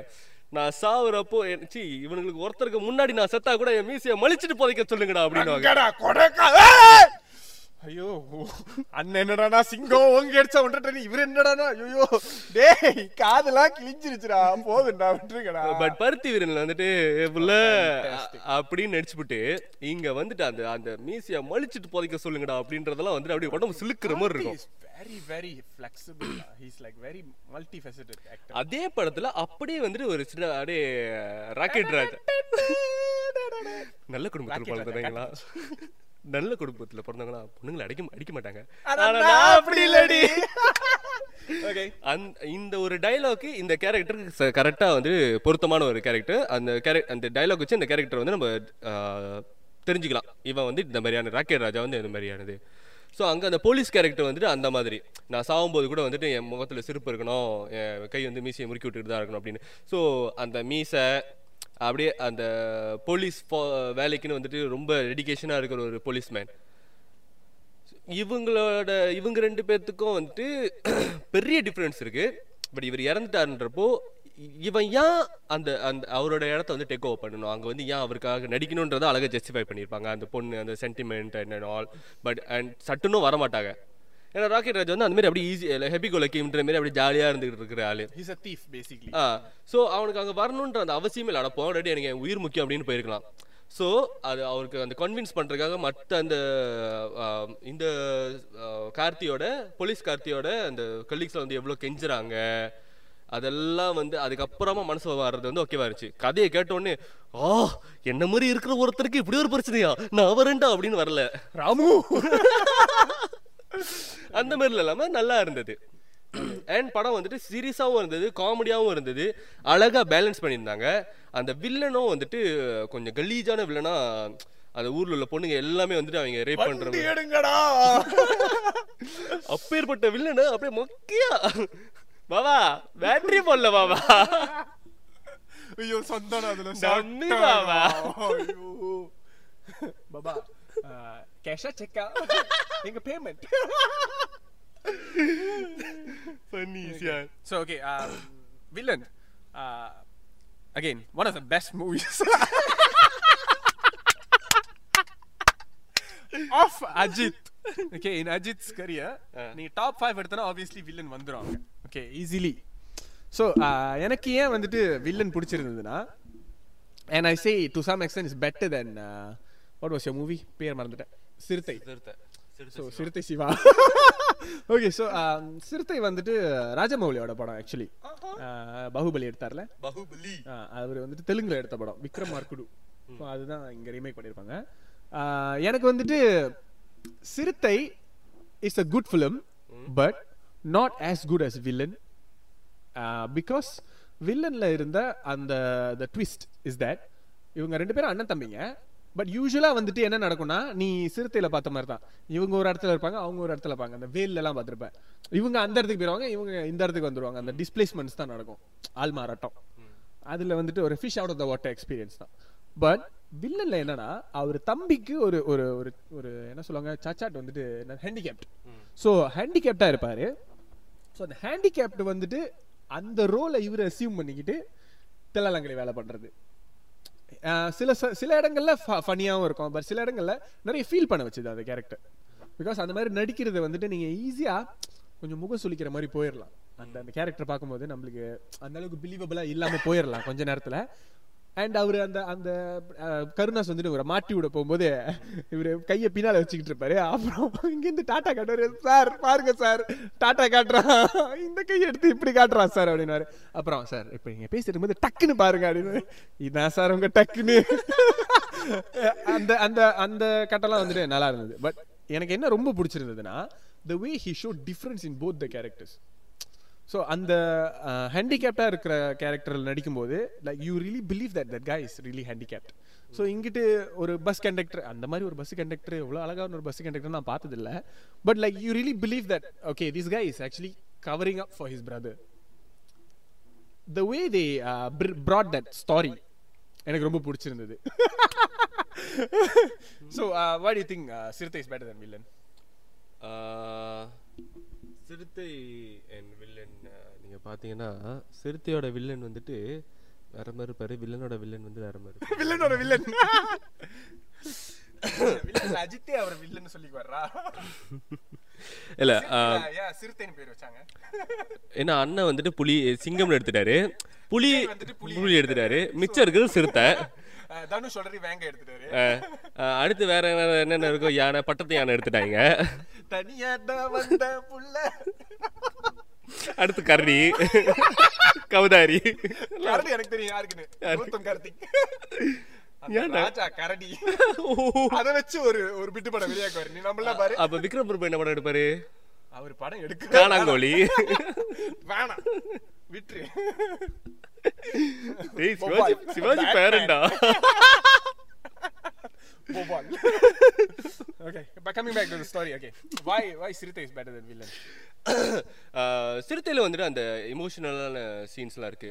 நான் சாவுறப்போ சீ இவனுங்களுக்கு ஒருத்தருக்கு முன்னாடி நான் செத்தா கூட என் மீசையை மலிச்சிட்டு புதைக்க சொல்லுங்கடா அப்படின்னு! ஐயோ அண்ணன் என்னடானா சிங்கம்? ஓங்கி அடிச்சா ஒன்றரை இவர் என்னடானா ஐயோ டேய் காதெல்லாம் கிழிஞ்சிருச்சுடா. போதும்டா விட்டுருங்கடா. பட் பருத்தி வீரன்ல வந்துட்டு "ஏ புள்ள அப்படின்னு நடிச்சுப்புட்டு இங்க வந்துட்டு அந்த அந்த மீசையை மலிச்சிட்டு புதைக்க சொல்லுங்கடா அப்படின்றதெல்லாம் வந்துட்டு அப்படியே உடம்பு சிலுக்குற மாதிரி இருக்கும். Very very flexible he's like very multi facility actor அதே படத்துல அப்படியே வந்துட்டு ஒரு சின்ன அப்படியே ராக்கெட் ராஜா *laughs* நல்ல குடும்பத்துல பிறந்தவங்களா நல்ல குடும்பத்துல பிறந்தவங்களா பொண்ணுங்களை அடிக்க அடிக்க மாட்டாங்க. அப்படி இல்லடி. இந்த ஒரு டைலாக்கு இந்த கேரக்டருக்கு கரெக்டாக வந்து பொருத்தமான ஒரு கேரக்டர் அந்த கேரக்ட் அந்த டைலாக் வச்சு அந்த கேரக்டர் வந்து நம்ம தெரிஞ்சுக்கலாம். இவன் வந்து இந்த மாதிரியான ராக்கெட் ராஜா வந்து இந்த மாதிரியானது. ஸோ அங்கே அந்த போலீஸ் கேரக்டர் வந்துட்டு அந்த மாதிரி. நான் சாகும்போது கூட வந்துட்டு என் முகத்தில் சிரிப்பு இருக்கணும் என் கை வந்து மீசையை முறுக்கி விட்டுட்டு தான் இருக்கணும் அப்படின்னு. ஸோ அந்த மீசை அப்படியே அந்த போலீஸ் வேலைக்குன்னு வந்துட்டு ரொம்ப டெடிக்கேஷனாக இருக்கிற ஒரு போலீஸ்மேன் இவங்களோட இவங்க ரெண்டு பேர்த்துக்கும் வந்துட்டு *clears throat* பெரிய டிஃப்ரென்ஸ் இருக்குது பட் இவர் இறந்துட்டாருன்றப்போ இவன் ஏன் அந்த அந்த அவரோட இடத்த வந்து டேக் ஓவர் பண்ணணும்? அங்கே வந்து ஏன் அவருக்காக நடிக்கணுன்றதை அழகாக ஜஸ்டிஃபை பண்ணியிருப்பாங்க. அந்த பொண்ணு அந்த sentiment and all but and சட்டுன்னு வர மாட்டாங்க ஏன்னா ராக்கெட் ராஜ் வந்து அந்த மாதிரி அப்படியே ஈஸி ஹெப்பி கோலக்கின்ற மாதிரி அப்படியே ஜாலியாக இருந்துகிட்டு இருக்கிற ஆளு. He's a thief basically ah so அவனுக்கு அங்கே வரணுன்ற அந்த அவசியமே இல்லை. அட ஆல்ரெடி எனக்கு என் உயிர் முக்கியம் அப்படின்னு போயிருக்கலாம். ஸோ அது அவருக்கு அந்த கன்வின்ஸ் பண்ணுறதுக்காக மற்ற அந்த இந்த கார்த்தியோட போலீஸ் கார்த்தியோட அந்த கலீக்ஸில் வந்து எவ்வளோ கெஞ்சுறாங்க அதெல்லாம் வந்து அதுக்கப்புறமா மனசு வர்றது வந்து ஓகேவா இருந்துச்சு. கதையை கேட்ட உடனே ஆ என்ன மாதிரி இருக்கிற ஒருத்தருக்கு இப்படி ஒரு பிரச்சனையா? நான் வரேன்டா அப்படின்னு வரல. ராமு! *laughs* அந்த மாதிரில இல்லாம நல்லா இருந்தது. அண்ட் படம் வந்துட்டு சீரியஸாகவும் இருந்தது காமெடியாகவும் இருந்தது. அழகா பேலன்ஸ் பண்ணியிருந்தாங்க. அந்த வில்லனும் வந்துட்டு கொஞ்சம் கலீஜான வில்லனா அந்த ஊர்ல உள்ள பொண்ணுங்க எல்லாமே வந்துட்டு அவங்க ரேப் பண்ற வண்டி மாதிரி. எடுங்கடா. அப்பேற்பட்ட வில்லனு அப்படியே மொக்கையா. பாபா பேட்டரி போடல பாபா ஐயோ சொந்தம் அதுல. பாபா. ஐயோ. பாபா கேஷா செக்கா எங்க பேமெண்ட் பண்ணி So okay, um, *coughs* villain. Uh, again, one of the best movies. *laughs* Of Ajit. Okay, in Ajit's career, நீ டாப் ஃபைவ் எடுத்தனா ஆப்வியஸ்லி வில்லன் வந்துருவாங்க ஓகே ஈஸிலி ஸோ எனக்கு ஏன் வந்துட்டு வில்லன் பிடிச்சிருந்ததுன்னா and I say to some extent is better then what was your movie பேர் மறந்துட்டேன். சிறுத்தை. So Siruthai Siva. *laughs* Okay so சிறுத்தை வந்துட்டு ராஜமௌலியோட படம் ஆக்சுவலி பாகுபலி எடுத்தார்ல. பாகுபலி. அவர் வந்துட்டு தெலுங்குல எடுத்த படம் விக்ரம் மார்க்குடு அதுதான் இங்க ரீமேக் பண்ணியிருப்பாங்க ஆஹ் எனக்கு வந்துட்டு Siruthai is a good film but not as good as Villain because வில்லன்ல இருந்த அந்த த ட்விஸ்ட் இஸ் தட் இவங்க ரெண்டு பேரும் அண்ணன் தம்பிங்க. பட் யூஸ்வலாக வந்துட்டு என்ன நடக்கும்னா நீ சிறுத்தையில பார்த்த மாதிரி தான் இவங்க ஒரு இடத்துல இருப்பாங்க அவங்க ஒரு இடத்துல இருப்பாங்க. அந்த வேல்ல எல்லாம் இவங்க அந்த இடத்துக்கு போயிருவாங்க இவங்க இந்த இடத்துக்கு வந்துருவாங்க. அந்த டிஸ்பிளேஸ்மெண்ட்ஸ் தான் நடக்கும். ஆள் மாறாட்டம். அதுல வந்துட்டு ஒரு fish out of the water experience தான். பட் வில்லன்ல என்னன்னா அவர் தம்பிக்கு ஒரு ஒரு ஒரு ஒரு என்ன சொல்லுவாங்க சச்சாட் வந்துட்டு ஹேண்டிகேப்ட் ஸோ ஹேண்டிகேப்டாக இருப்பாரு. ஸோ அந்த ஹேண்டிகேப்ட் வந்துட்டு அந்த ரோலை இவர் அசியூம் பண்ணிக்கிட்டு தில்லாலங்கடி வேலை பண்றது. சில சில இடங்கள்ல ஃபனியாகவும் இருக்கும். பட் சில இடங்கள்ல நிறைய ஃபீல் பண்ண வச்சுது அந்த கேரக்டர் பிகாஸ் அந்த மாதிரி நடிக்கிறது வந்துட்டு நீங்க ஈஸியா கொஞ்சம் முகம் சுளிக்கிற மாதிரி போயிடலாம் அந்த அந்த கேரக்டர் பார்க்கும்போது நம்மளுக்கு அந்த அளவுக்கு பிலீவபிளா இல்லாம போயிடலாம் கொஞ்ச நேரத்துல. அண்ட் அவர் அந்த அந்த கருணாஸ் வந்துட்டு இவரை மாட்டி விட போகும்போது இவரு கையை பின்னால வச்சுக்கிட்டு இருப்பாரு. அப்புறம் இங்கிருந்து டாட்டா காட்டுவார். சார் பாருங்க சார் டாட்டா காட்டுறான். இந்த கையை எடுத்து இப்படி காட்டுறான் சார் அப்படின்னாரு அப்புறம் சார் இப்போ நீங்க பேசிட்டு போது டக்குன்னு பாருங்க அப்படின்னு இதான் சார் உங்க டக்குன்னு. அந்த அந்த அந்த கட்டெல்லாம் வந்துட்டு நல்லா இருந்தது. பட் எனக்கு என்ன ரொம்ப பிடிச்சிருந்ததுன்னா the way he show difference in both the characters so அந்த ஹேண்டிகேப்டாக இருக்கிற கேரக்டரில் நடிக்கும்போது like you really believe that that guy is really handicapped so இங்கிட்டு ஒரு பஸ் கண்டக்டர் அந்த மாதிரி ஒரு பஸ் கண்டக்டர் எவ்வளோ அழகான ஒரு பஸ் கண்டக்டர் நான் பார்த்ததில்ல. But like you really believe that okay this guy is actually covering up for his brother the way they brought that story எனக்கு ரொம்ப பிடிச்சிருந்தது. So what you think Siruthai is better than Villain Siruthai and Villain நீங்க பாத்தீங்கன்னா சிறுத்தையோட villain வந்துட்டு வேற மாதிரி இருப்பாரு. வில்லனோட villain வந்து வேற மாதிரி. வில்லனோட வில்லன். வில்லன் அஜித்தே அவர் வில்லன் சொல்லி வர்றா இல்ல சிறுத்தைன்னு பேர் வச்சாங்க? ஏன்னா அண்ணன் வந்துட்டு புலி சிங்கம்னு எடுத்துட்டாரு. புலி வந்துட்டு புலி புலி எடுத்துட்டாரு. மிச்சம் இருக்கிறது சிறுத்தை. தனுஷ் உடனே வேங்க எடுத்துட்டாரு. அடுத்து வேற என்ன- என்னென்ன இருக்கோ யானை பட்டத்து யானை எடுத்துட்டாங்க. தனியா தான் வந்த புள்ள. அடுத்து கரடி கவுதாரி. கரடி எனக்கு தெரியும் யாருக்குன்னு? கௌதம் கார்த்திக்? ராஜா கரடி. அத வச்சு ஒரு ஒரு பிட்டு படம் வெளியாக்குவாரு. நீ நம்மள பாரு. அப்ப விக்ரம் பிரபு என்ன படம் எடுப்பாரு? அவர் படம் எடுக்க காணாங்கோழி. வேணாம். விட்டுரு. டேய் Sivaji Sivaji பேரண்டா. Why why Sirita is better than villain? *coughs* சிறுத்தையில வந்துட்டு அந்த இமோஷனலான சீன்ஸ்லாம் இருக்கு.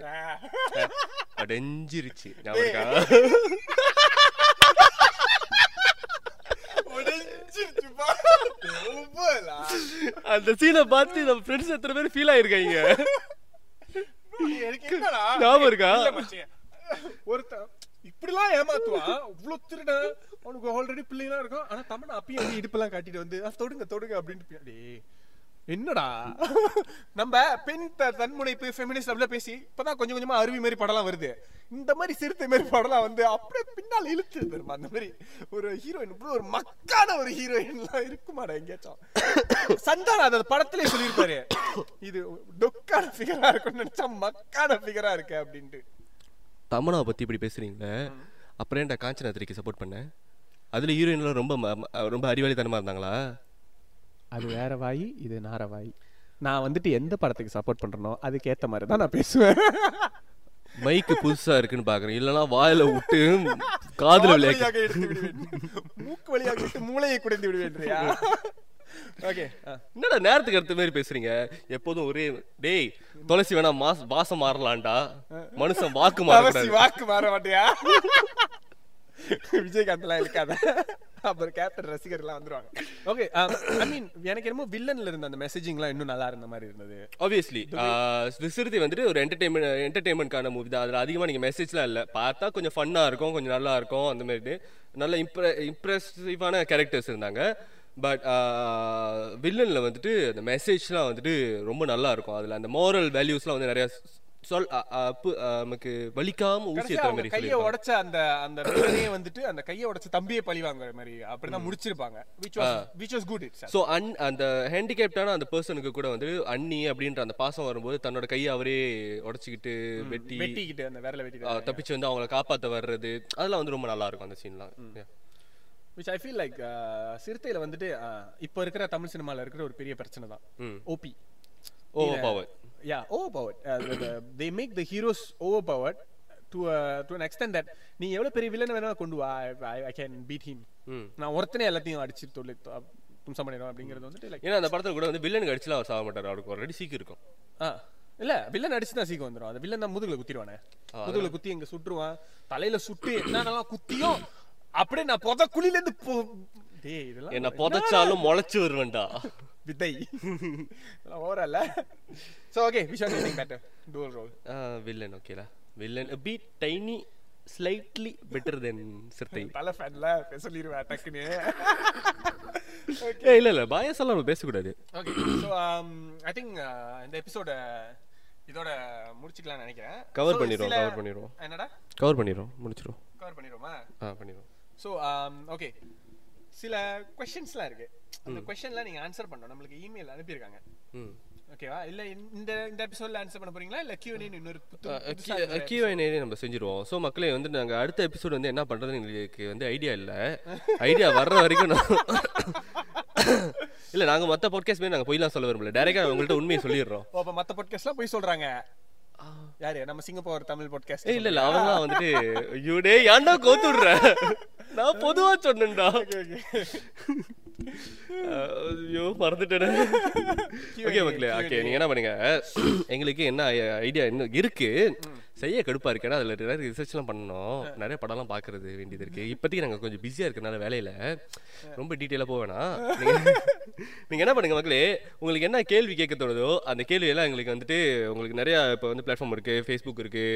அடைஞ்சிருச்சு. அந்த சீனை பார்த்து நம்ம ஃப்ரெண்ட்ஸ் எத்தனை பேர் ஃபீல் ஆயிருக்காங்க? ஞாபகம் இருக்கா? ஒருத்தன் இப்படிலாம் ஏமாத்துவான். இவ்வளவு திருடன் அவனுக்கு ஆல்ரெடி பிள்ளைலாம் இருக்கும். ஆனா தமிழ் அப்பயும் இடுப்பெல்லாம் காட்டிட்டு வந்து "அஹ், தொடுங்க தொடுங்க அப்படின்ட்டு என்னடா? நம்ம பெண் தன்முனைப்பு ஃபெமினிஸ்ட் பேசி இப்பதான் கொஞ்சம் கொஞ்சமா அருவி மாதிரி படம்லாம் வருது. இந்த மாதிரி சிறுத்தை மாதிரி படம்லாம் வந்து அப்படியே பின்னால் இழுத்து தெரியுமா அந்த மாதிரி ஒரு ஹீரோயின் இப்படி ஒரு மக்கான ஒரு ஹீரோயின்லாம் இருக்குமாடா எங்கேயாச்சும். சந்தானம் அந்த படத்திலே சொல்லியிருப்பாரு. இது டொக்கான ஃபிகரா இருக்கும்னு நினைச்சா மக்கான ஃபிகரா இருக்கு அப்படின்ட்டு. தமனாவை பத்தி இப்படி பேசுறீங்களே? அப்புறம் ஏன்டா காஞ்சனாத்திரிக்கு சப்போர்ட் பண்ணேன் அதுல ஹீரோயின்லாம் ரொம்ப ம- ம- ரொம்ப அறிவாளித்தனமா இருந்தாங்களா? அது வேற வாய் இது நார வாய். நான் வந்துட்டு எந்த படத்துக்கு சப்போர்ட் பண்றேனோ அதுக்கு ஏத்த மாதிரி தான் நான் பேசுவேன். மைக்கு புதுசா இருக்குன்னு பாக்குறேன். இல்லனா வாயில விட்டு காதுல வழியாக எடுத்து விடுவேன். மூக்கு வழியாக விட்டு மூளையை குடைந்து விடுவேன்றியா? ஓகே என்னடா நேரத்துக்கு அடுத்த மாதிரி பேசுறீங்க? எப்போதும் ஒரே டேய் துளசி வேணா மாஸ் வாசம் மாறலாம்டா. மனுஷன் வாக்கு மாறக்கூடாது. வாக்கு மாற மாட்டியா? *laughs* விஜயகாந்த்லாம் இருக்காத அப்புறம் கேப்டன் ரசிகர்லாம் வந்துருவாங்க. ஓகே ஐ மீன் எனக்கு என்னமோ வில்லன்ல இருந்த அந்த மெசேஜிங்லாம் இன்னும் நல்லா இருந்த மாதிரி இருந்தது. ஆப்வியஸ்லி சிறுத்தை வந்துட்டு ஒரு என்டர்டைன்மெண்ட் என்டர்டைன்மெண்ட்கான மூவி தான். அதில் அதிகமாக நீங்கள் மெசேஜ்லாம் இல்லை. பார்த்தா கொஞ்சம் ஃபன்னாக இருக்கும் கொஞ்சம் நல்லா இருக்கும் அந்த மாதிரி நல்ல இம்ப்ரெ இம்ப்ரெசிவான கேரக்டர்ஸ் இருந்தாங்க. பட் வில்லனில் வந்துட்டு அந்த மெசேஜ்லாம் வந்துட்டு ரொம்ப நல்லா இருக்கும். அதில் அந்த மோரல் வேல்யூஸ்லாம் வந்து நிறையா சொல் நமக்கு வலிக்காம ஊசி அவங்க மாதிரி கையை உடைச்ச அந்த அந்த வில்லனையே வந்துட்டு அந்த கையை உடைச்ச தம்பியை பழி வாங்குற மாதிரி அப்படிதான் முடிச்சிருப்பாங்க. Which was which was good itself. So an அந்த ஹேண்டிகேப்டான அந்த பர்சனுக்கு கூட வந்து அண்ணி அப்படின்ற அந்த பாசம் வரும்போது தன்னோட கையை அவரே உடச்சிக்கிட்டு வெட்டி வெட்டிக்கிட்டு அந்த விரல வெட்டிட்டு தப்பிச்சு வந்து அவங்கள காப்பாத்த வர்றது அதெல்லாம் வந்து ரொம்ப நல்லா இருக்கும் அந்த சீன்லாம் which i feel like uh, சிறுத்தையில வந்துட்டு இப்போ இருக்கிற தமிழ் சினிமால இருக்கிற ஒரு பெரிய பிரச்சனை தான். OP over power yeah. Overpowered uh, the, the, they make the heroes overpowered to uh, to an extent that நீ எவ்வளவு பெரிய வில்லன் வேணா கொண்டு வா. I, I can beat him. ம் நான் ஒருத்தனே எல்லாத்தையும் அடிச்சு தொழில் தும்சம் பண்ணிடுவேன் அப்படிங்கிறது வந்துட்டு லைக் ஏன்னா அந்த படத்துல கூட வந்து வில்லனுக்கு அடிச்சுலாம் அவர் சாக மாட்டார். அவருக்கு ஆல்ரெடி சீக்கு இருக்கும். ஆ. இல்ல வில்லன் அடிச்சு தான் சீக்கிரம் வந்துரும். அந்த வில்லன் தான் முதுகுல குத்திடுவானே. முதுகுல குத்தி இங்க சுட்டுருவான். தலையில சுட்டு என்னென்னலாம் குத்தியும் அப்படியே நான் பொத குழில இருந்து போ டேய் இதெல்லாம் என்ன புதைச்சாலும் முளைச்சு வருவேன்டா. விதை இதெல்லாம் ஓவரல்ல so okay wish on any better tool role Villain ஓகேலா Villain bit tiny slightly better then Siruthai Thala ஃபேன்ல சொல்லிடுவேன் டக்குன்னு. *laughs* ஏ இல்ல இல்ல பாயஸ் எல்லாம் நம்ம பேசக்கூடாது. ஓகே ஸோ ஐ திங்க் இந்த எபிசோட இதோட முடிச்சுக்கலாம்னு நினைக்கிறேன். So, பண்ணிடுவோம், cover பண்ணிடுவோம். என்னடா? கவர் பண்ணிடுறோம் முடிச்சிரும் கவர் பண்ணிடுவோமா? ஆ பண்ணிடுவோம். ஸோ ஓகே சில கொஷின்ஸ்லாம் இருக்கு. அந்த கொஷின்லாம் நீங்க ஆன்சர் பண்ணணும். நம்மளுக்கு இமெயில் அனுப்பியிருக்காங்க. ஓகேவா இல்ல இந்த இந்த எபிசோட்ல ஆன்சர் பண்ண போறீங்களா? இல்ல கியூஎன் இன்னொரு இருக்கிற கியூஐனே நம்ம செஞ்சிருவோம். ஸோ மக்களே வந்து நாங்கள் அடுத்த எபிசோட் வந்து என்ன பண்ணுறதுன்னு எங்களுக்கு வந்து ஐடியா இல்லை. ஐடியா வர்ற வரைக்கும் *laughs* இல்லை நாங்கள் மற்ற பாட்காஸ்ட் மாதிரி நாங்கள் போய்லாம் சொல்ல விரும்பல. டேரெக்டாக உங்கள்கிட்ட உண்மையை சொல்லிடுறோம். ஓ, அப்ப மத்த பாட்காஸ்ட்லாம் போய் சொல்றாங்க. யாரு? நம்ம சிங்கப்பூர் தமிழ் பாட்காஸ்ட் இல்ல இல்ல அவங்கலாம் வந்துட்டு ஐயோ டேய் ஏன்டா கோத்து விடுற நான் பொதுவா சொன்னேன்டா. ஐயோ மறந்துட்டேனே. *laughs* ஓகே மக்களே ஓகே நீங்க என்ன பண்ணுங்க? எங்களுக்கு என்ன ஐடியா இன்னும் இருக்கு. செய்ய கடுப்பா இருக்கு. ஏன்னா அதுல நிறைய ரிசர்ச்லாம் பண்ணணும். நிறைய படம்லாம் பாக்குறது வேண்டியது இருக்கு. இப்போதைக்கு நாங்க கொஞ்சம் பிஸியா இருக்கனால வேலையில ரொம்ப டீட்டெயிலாக போக வேணாம். நீங்க *laughs* நீங்க என்ன பண்ணுங்க மக்களே? உங்களுக்கு என்ன கேள்வி கேட்க தோணுதோ அந்த கேள்வி எல்லாம் எங்களுக்கு வந்துட்டு உங்களுக்கு நிறைய இப்போ வந்து பிளாட்ஃபார்ம் இருக்கு. ஃபேஸ்புக் இருக்கு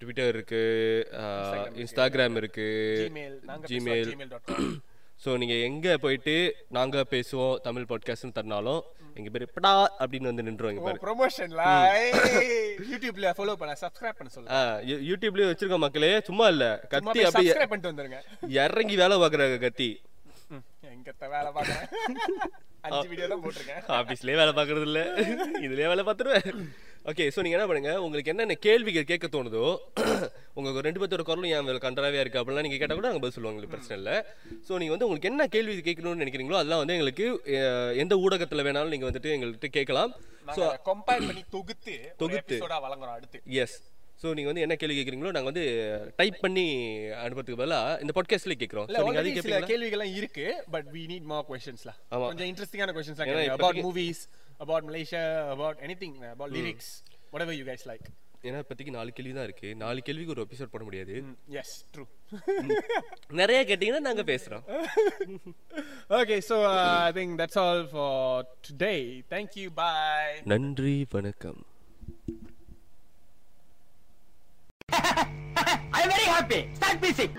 ட்விட்டர் இருக்கு இன்ஸ்டாகிராம் இருக்கு. ஜிமெயில் ஸோ நீங்கள் எங்கே போயிட்டு நாங்கள் பேசுவோம் தமிழ் பாட்காஸ்ட்னு தரனாலும் எங்கள் பேர் படா அப்படின்னு வந்து நின்றுவோம் இங்க பாரு. ப்ரொமோஷன்ல யூடியூப்ல ஃபாலோ பண்ண? சப்ஸ்கிரைப் பண்ண சொல்லுங்க. ஆ யூ- யூடியூப்லயும் வச்சிருக்கோம் மக்களே. சும்மா இல்ல. கத்தி அப்படியே சப்ஸ்கிரைப் பண்ணிட்டு வந்துருங்க. இறங்கி வேலை பார்க்குறாங்க கத்தி. எங்கத்த வேலை பார்க்கறேன். *laughs* அஞ்சு வீடியோ தான் போட்டிருக்கேன். ஆஃபீஸ்லேயே வேலை பார்க்கறது இல்ல. இதுலயே வேலை பார்த்துருவேன். ஓகே ஸோ நீங்கள் என்ன பண்ணுங்க? உங்களுக்கு என்னென்ன கேள்விகள் கேட்க தோணுதோ *clears throat* உங்களுக்கு ரெண்டு பேர்த்தோட குரலும் மேல கண்டராவே இருக்கு அப்படிலாம் நீங்கள் கேட்டால் கூட நாங்கள் பதில் சொல்லுவாங்க உங்களுக்கு பிரச்சனை இல்லை. ஸோ நீங்கள் வந்து உங்களுக்கு என்ன கேள்வி கேட்கணும்னு நினைக்கிறீங்களோ அதெல்லாம் வந்து எங்களுக்கு எந்த ஊடகத்தில் வேணாலும் நீங்கள் வந்துட்டு எங்கள்கிட்ட கேட்கலாம். ஸோ கம்பைல் பண்ணி தொகுத்து தொகுத்து. வழங்குறோம் அடுத்து. எஸ் ஸோ நீங்கள் வந்து என்ன கேள்வி கேட்குறீங்களோ நாங்கள் வந்து டைப் பண்ணி அனுப்புறதுக்கு பதிலாக இந்த பாட்காஸ்ட்லேயே கேட்குறோம். ஸோ நீங்கள் already அது சில கேட்பீங்களா கேள்விகள்லாம் இருக்கு but we need more questions lah ஆமா. கொஞ்சம் இன்ட்ரெஸ்டிங்கான கொஸ்டின்ஸ்லாம் ஏன்னா கேளுங்க. About Malaysia about anything about lyrics whatever you guys like ஏன்னா இப்போதைக்கு நாலு கேள்வி தான் இருக்கு நாலு கேள்விக்கு ஒரு எபிசோட் பண்ண முடியாது Mm, yes true நிறைய கேட்டிங்கன்னா நாங்கள் பேசுகிறோம் okay so uh, I think that's all for today thank you bye நன்றி வணக்கம் I'm very happy. Start music.